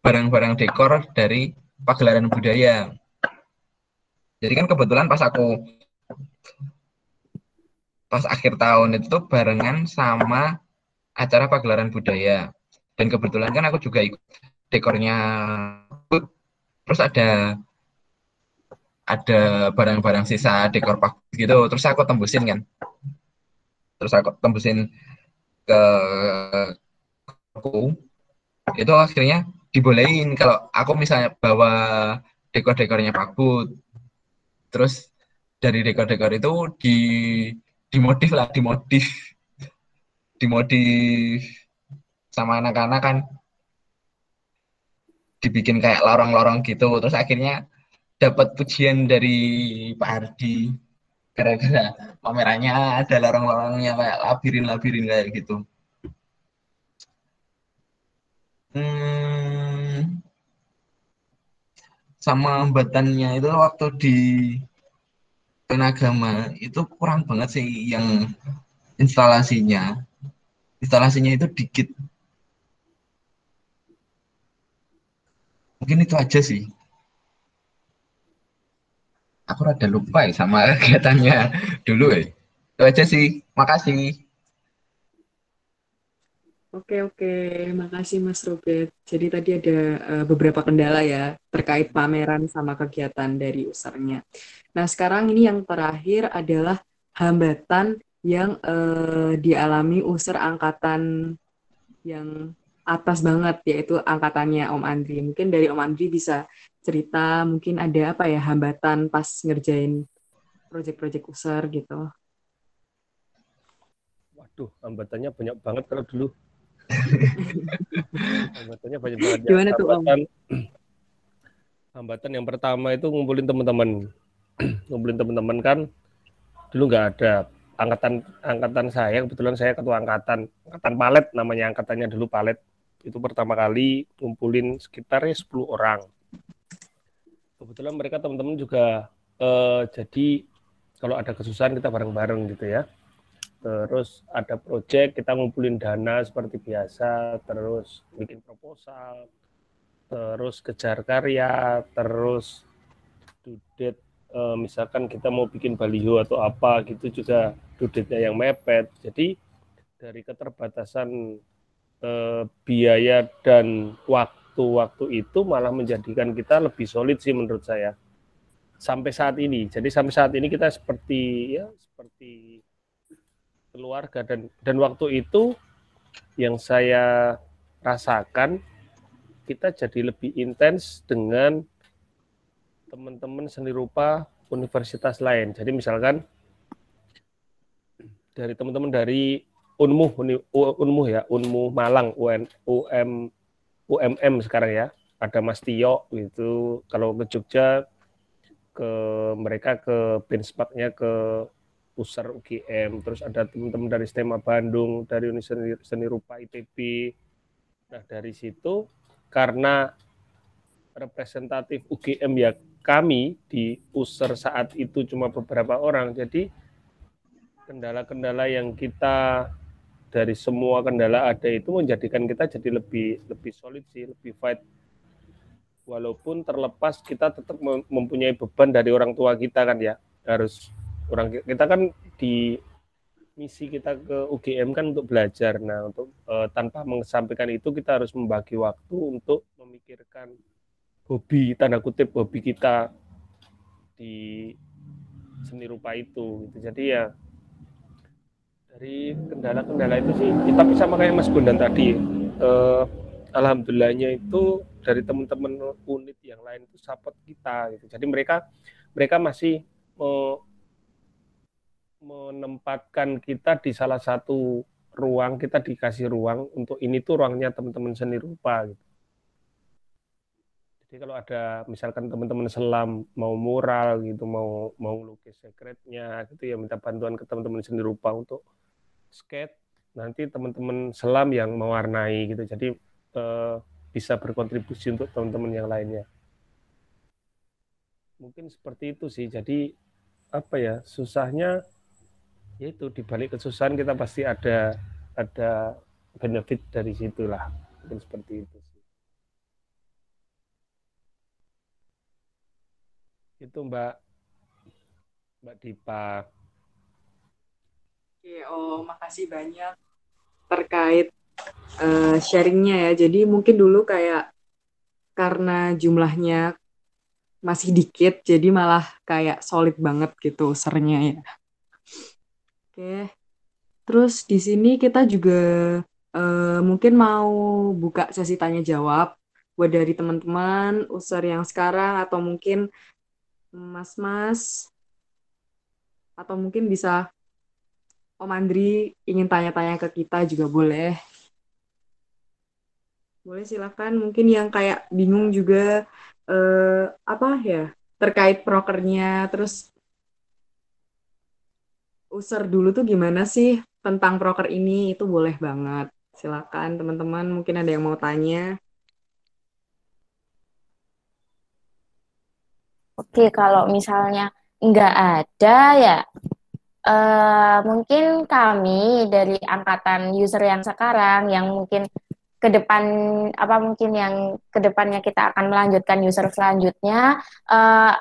barang-barang dekor dari pagelaran budaya. Jadi kan kebetulan pas aku pas akhir tahun itu tuh barengan sama acara pagelaran budaya. Dan kebetulan kan aku juga ikut dekornya. Terus ada ada barang-barang sisa dekor pak gitu. Terus aku tembusin kan. Terus aku tembusin ke aku. Itu akhirnya dibolehin. Kalau aku misalnya bawa dekor-dekornya Pak Bud terus dari dekor-dekor itu di dimodif lah dimodif. Dimodif sama anak-anak kan. Dibikin kayak lorong-lorong gitu. Terus akhirnya dapat pujian dari Pak Hardi. Gara-gara pamerannya ada lorong-lorongnya kayak labirin-labirin kayak gitu sama hambatannya itu waktu di penagama itu kurang banget sih yang instalasinya. Instalasinya itu dikit. Mungkin itu aja sih. Aku rada lupa ya sama kegiatannya dulu ya. Itu aja sih. Makasih. Oke, oke. Makasih Mas Robert. Jadi tadi ada uh, beberapa kendala ya terkait pameran sama kegiatan dari usernya. Nah, sekarang ini yang terakhir adalah hambatan yang uh, dialami user angkatan yang atas banget, yaitu angkatannya Om Andri. Mungkin dari Om Andri bisa cerita, mungkin ada apa ya, hambatan pas ngerjain proyek-proyek user gitu. Waduh, hambatannya banyak banget kalau dulu hambatannya banyak banget. Ya. Gimana tuh Om? Hambatan yang pertama itu ngumpulin teman-teman. ngumpulin teman-teman kan dulu nggak ada angkatan angkatan saya kebetulan saya ketua angkatan angkatan palet namanya angkatannya dulu palet itu pertama kali ngumpulin sekitar 10 orang kebetulan mereka teman-teman juga eh, jadi kalau ada kesusahan kita bareng-bareng gitu ya terus ada proyek kita ngumpulin dana seperti biasa terus bikin proposal terus kejar karya terus dudet e, misalkan kita mau bikin baliho atau apa gitu juga dudetnya yang mepet. Jadi dari keterbatasan e, biaya dan waktu-waktu itu malah menjadikan kita lebih solid sih menurut saya. Sampai saat ini. Jadi sampai saat ini kita seperti ya seperti keluarga dan dan waktu itu yang saya rasakan kita jadi lebih intens dengan teman-teman seni rupa universitas lain. Jadi misalkan dari teman-teman dari Unmu, Unmu ya, Unmu Malang, UN, UM, UMM sekarang ya, ada Mas Tio gitu. Kalau ke Jogja ke mereka ke benchmarknya ke pusar UGM, terus ada teman-teman dari STEMA Bandung, dari Universitas Seni Rupa ITB. Nah, dari situ karena representatif UGM ya kami di user saat itu cuma beberapa orang, jadi kendala-kendala yang kita dari semua kendala ada itu menjadikan kita jadi lebih lebih solid sih, lebih fight. Walaupun terlepas kita tetap mempunyai beban dari orang tua kita kan ya, harus orang kita kan di misi kita ke UGM kan untuk belajar. Nah, untuk uh, tanpa mengesampingkan itu kita harus membagi waktu untuk memikirkan hobi tanda kutip hobi kita di seni rupa itu. Gitu. Jadi ya dari kendala-kendala itu sih kita bisa kayak Mas Bondan tadi. Uh, alhamdulillahnya itu dari teman-teman unit yang lain itu support kita gitu. Jadi mereka mereka masih uh, menempatkan kita di salah satu ruang kita dikasih ruang untuk ini tuh ruangnya teman-teman seni rupa gitu. Jadi kalau ada misalkan teman-teman selam mau mural gitu, mau mau lukis sekretnya gitu ya minta bantuan ke teman-teman seni rupa untuk skate, nanti teman-teman selam yang mewarnai gitu. Jadi eh, bisa berkontribusi untuk teman-teman yang lainnya. Mungkin seperti itu sih. Jadi apa ya susahnya ya itu di balik kesusahan kita pasti ada ada benefit dari situlah mungkin seperti itu itu Mbak Mbak Dipa Oke, oh makasih banyak terkait uh, sharingnya ya. Jadi mungkin dulu kayak karena jumlahnya masih dikit, jadi malah kayak solid banget gitu usernya ya. Oke. Terus di sini kita juga uh, mungkin mau buka sesi tanya jawab buat dari teman-teman user yang sekarang atau mungkin mas-mas atau mungkin bisa Om Andri ingin tanya-tanya ke kita juga boleh. Boleh silakan mungkin yang kayak bingung juga uh, apa ya terkait prokernya terus user dulu tuh gimana sih tentang proker ini itu boleh banget. Silakan teman-teman mungkin ada yang mau tanya. Oke, kalau misalnya nggak ada ya uh, mungkin kami dari angkatan user yang sekarang yang mungkin ke depan apa mungkin yang ke depannya kita akan melanjutkan user selanjutnya uh,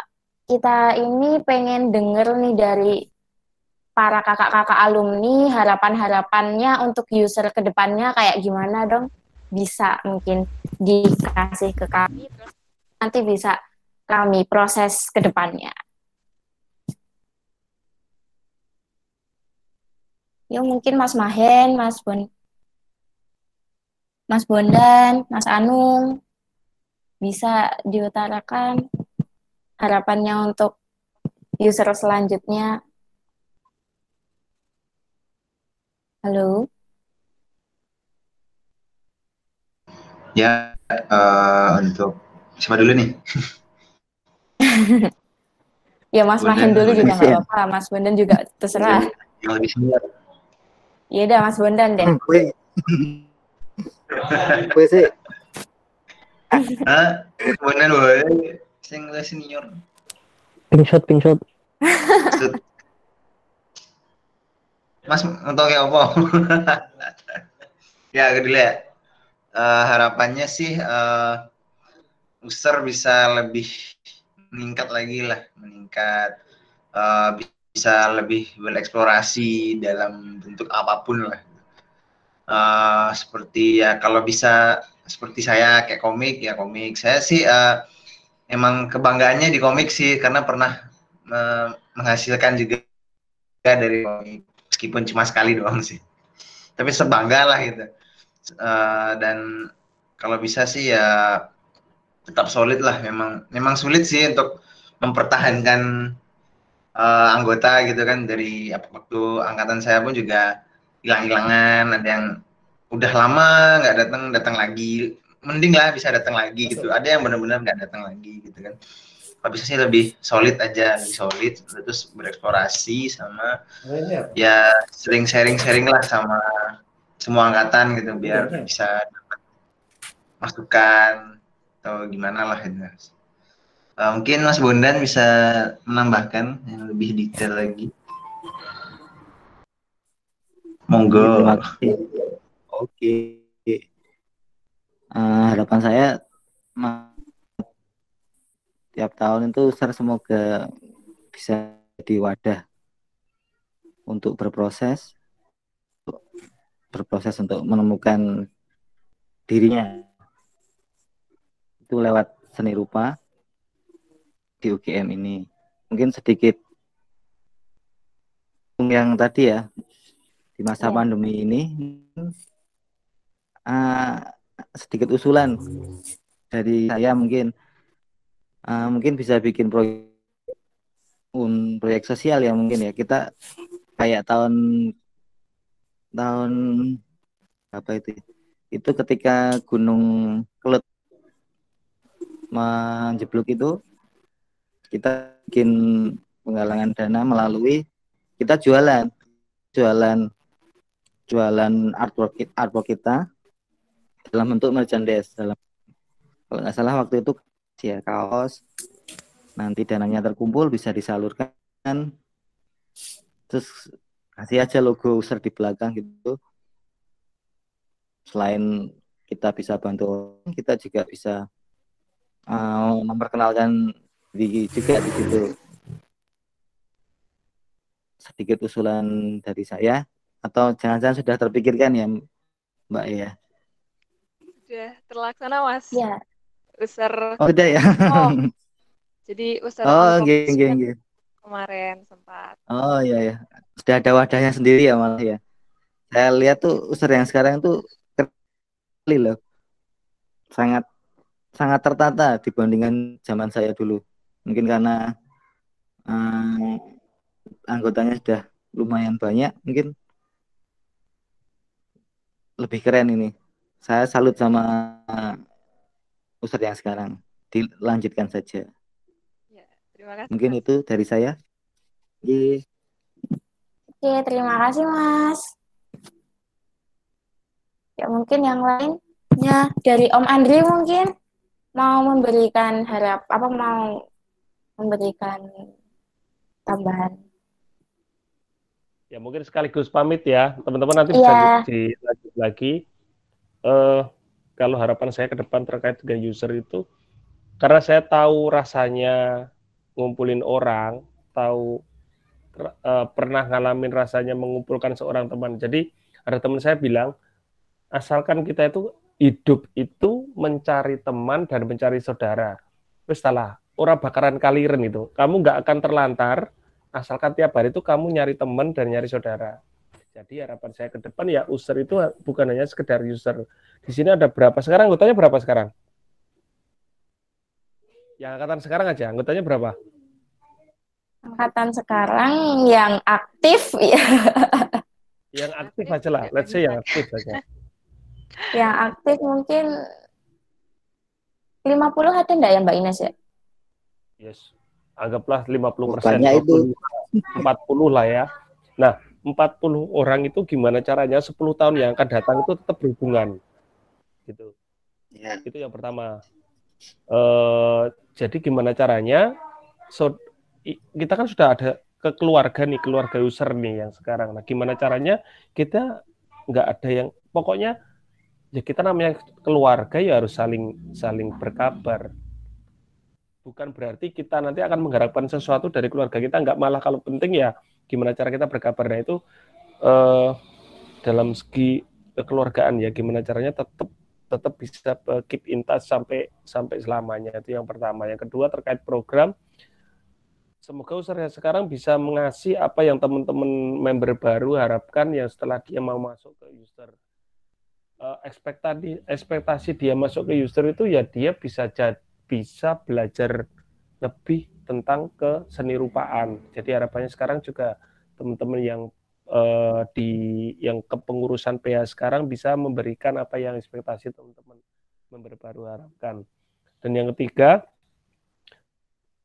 kita ini pengen denger nih dari para kakak-kakak alumni harapan-harapannya untuk user ke depannya kayak gimana dong bisa mungkin dikasih ke kami terus nanti bisa kami proses ke depannya. Yuk mungkin Mas Mahen, Mas Bon, Mas Bondan, Mas Anung bisa diutarakan harapannya untuk user selanjutnya. Halo. Ya, uh, untuk siapa dulu nih? ya Mas Mahen dulu juga nggak apa-apa, Mas Bondan juga terserah. Yang lebih senior. Iya dah Mas Bondan deh. Kue. Kue sih. Hah? Bondan boleh. Sing lebih senior. Pink shot, pink shot. Mas untuk kayak apa? ya, dulu ya. Uh, harapannya sih uh, user bisa lebih meningkat lagi lah, meningkat uh, bisa lebih bereksplorasi dalam bentuk apa pun lah. Uh, seperti ya kalau bisa seperti saya kayak komik ya komik. Saya sih uh, emang kebanggaannya di komik sih karena pernah uh, menghasilkan juga dari komik meskipun cuma sekali doang sih. Tapi sebangga lah gitu. Uh, dan kalau bisa sih ya tetap solid lah. Memang memang sulit sih untuk mempertahankan uh, anggota gitu kan. Dari waktu angkatan saya pun juga hilang-hilangan. Ada yang udah lama nggak datang datang lagi. Mending lah bisa datang lagi gitu. Ada yang benar-benar nggak datang lagi gitu kan bisa sih lebih solid aja lebih solid terus bereksplorasi sama ya sering sharing-sharing lah sama semua angkatan gitu biar bisa dapat masukan atau gimana lah itu Uh, mungkin Mas Bondan bisa menambahkan yang lebih detail lagi. Monggo. Oke. Uh, harapan saya tiap tahun itu saya semoga bisa di wadah untuk berproses berproses untuk menemukan dirinya itu lewat seni rupa di UGM ini. Mungkin sedikit yang tadi ya di masa ya. pandemi ini uh, sedikit usulan dari saya mungkin uh, mungkin bisa bikin proyek un proyek sosial ya mungkin ya. Kita kayak tahun tahun apa itu itu ketika gunung kelut menjeblok itu kita bikin penggalangan dana melalui kita jualan jualan jualan artwork artwork kita dalam bentuk merchandise dalam kalau nggak salah waktu itu ya kaos nanti dananya terkumpul bisa disalurkan. Terus kasih aja logo user di belakang gitu. Selain kita bisa bantu kita juga bisa uh, memperkenalkan di juga di situ. Sedikit usulan dari saya atau jangan-jangan sudah terpikirkan ya Mbak ya? Sudah terlaksana Mas. Ya user oh udah ya? Oh, jadi user oh geng, geng, geng. kemarin sempat. Oh iya ya sudah ada wadahnya sendiri ya malah ya? Saya lihat tuh user yang sekarang tuh kali loh. Sangat sangat tertata dibandingkan zaman saya dulu. Mungkin karena um, anggotanya sudah lumayan banyak mungkin. Lebih keren ini. Saya salut sama Ustadz yang sekarang dilanjutkan saja ya, terima kasih mungkin itu dari saya Oke, terima kasih Mas. Ya mungkin yang lainnya dari Om Andri mungkin mau memberikan harap apa mau memberikan tambahan. Ya mungkin sekaligus pamit ya teman-teman nanti yeah. bisa dilanjut lagi. Uh, kalau harapan saya ke depan terkait dengan user itu karena saya tahu rasanya ngumpulin orang, tahu uh, pernah ngalamin rasanya mengumpulkan seorang teman. Jadi ada teman saya bilang, asalkan kita itu hidup itu mencari teman dan mencari saudara. Terus salah, orang bakaran kaliren itu. Kamu nggak akan terlantar, asalkan tiap hari itu kamu nyari teman dan nyari saudara. Jadi harapan saya ke depan ya user itu bukan hanya sekedar user. Di sini ada berapa sekarang anggotanya berapa sekarang? Yang angkatan sekarang aja anggotanya berapa? Angkatan sekarang yang aktif ya. Yang aktif aja lah, let's say yang aktif aja. Yang aktif mungkin 50 ada enggak ya Mbak Ines ya? Yes. Anggaplah 50 persen. Banyak itu. 40 lah ya. Nah, 40 orang itu gimana caranya 10 tahun yang akan datang itu tetap berhubungan. Gitu. Ya. itu yang pertama. Uh, jadi gimana caranya? So kita kan sudah ada ke keluarga nih keluarga user nih yang sekarang. Nah gimana caranya kita nggak ada yang pokoknya ya kita namanya keluarga ya harus saling saling berkabar. Bukan berarti kita nanti akan mengharapkan sesuatu dari keluarga kita nggak. Malah kalau penting ya gimana cara kita berkabar. Nah itu uh, dalam segi kekeluargaan ya gimana caranya tetap tetap bisa keep in touch sampai sampai selamanya. Itu yang pertama. Yang kedua terkait program semoga user sekarang bisa mengasih apa yang teman-teman member baru harapkan yang setelah dia mau masuk ke user. Uh, ekspektasi ekspektasi dia masuk ke user itu ya dia bisa bisa belajar lebih tentang ke seni rupaan. Jadi harapannya sekarang juga teman-teman yang uh, di yang kepengurusan PH sekarang bisa memberikan apa yang ekspektasi teman-teman member baru harapkan. Dan yang ketiga,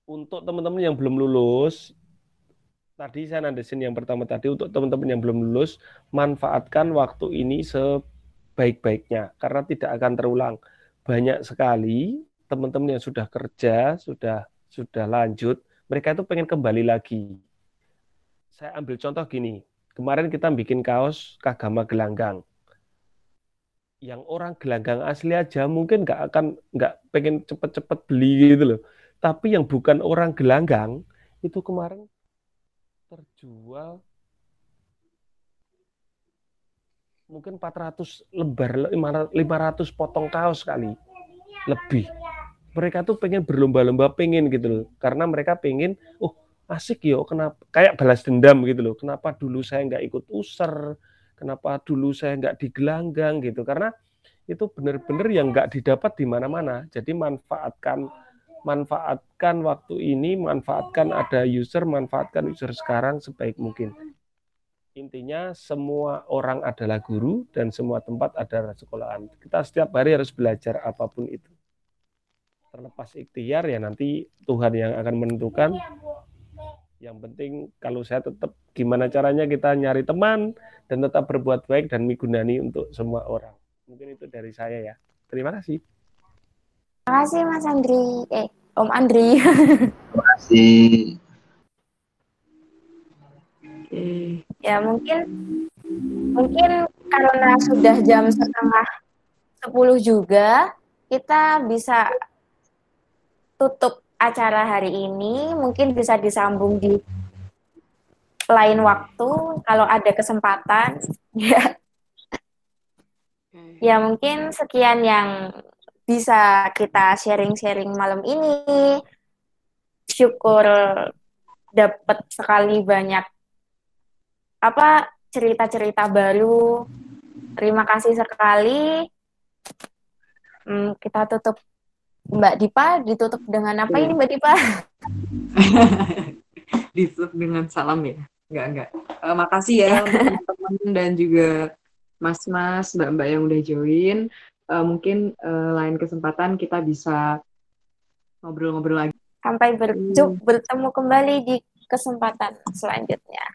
untuk teman-teman yang belum lulus, tadi saya nandesin yang pertama tadi untuk teman-teman yang belum lulus, manfaatkan waktu ini sebaik-baiknya karena tidak akan terulang. Banyak sekali teman-teman yang sudah kerja, sudah sudah lanjut, mereka itu pengen kembali lagi. Saya ambil contoh gini, kemarin kita bikin kaos Kagama Gelanggang. Yang orang gelanggang asli aja mungkin nggak akan nggak pengen cepet-cepet beli gitu loh. Tapi yang bukan orang gelanggang itu kemarin terjual mungkin 400 lembar 500 potong kaos kali lebih mereka tuh pengen berlomba-lomba pengen gitu loh. Karena mereka pengen oh asik yo kenapa kayak balas dendam gitu loh. Kenapa dulu saya nggak ikut user kenapa dulu saya nggak digelanggang? gitu. Karena itu benar-benar yang nggak didapat di mana-mana. Jadi manfaatkan manfaatkan waktu ini manfaatkan ada user manfaatkan user sekarang sebaik mungkin. Intinya semua orang adalah guru dan semua tempat adalah sekolahan. Kita setiap hari harus belajar apa pun itu terlepas ikhtiar ya nanti Tuhan yang akan menentukan. Yang penting kalau saya tetap gimana caranya kita nyari teman dan tetap berbuat baik dan migunani untuk semua orang. Mungkin itu dari saya ya. Terima kasih. Terima kasih Mas Andri. Eh, Om Andri. Terima kasih. Ya mungkin mungkin karena sudah jam setengah sepuluh juga kita bisa tutup acara hari ini. Mungkin bisa disambung di lain waktu kalau ada kesempatan. Ya. Ya mungkin sekian yang bisa kita sharing-sharing malam ini. Syukur dapat sekali banyak apa cerita-cerita baru. Terima kasih sekali. Hmm, kita tutup Mbak Dipa ditutup dengan apa ini Mbak Dipa? ditutup dengan salam ya? Enggak, enggak. Uh, makasih ya teman-teman dan juga mas-mas, mbak-mbak yang udah join. Uh, mungkin uh, lain kesempatan kita bisa ngobrol-ngobrol lagi. Sampai berjumpa, bertemu kembali di kesempatan selanjutnya.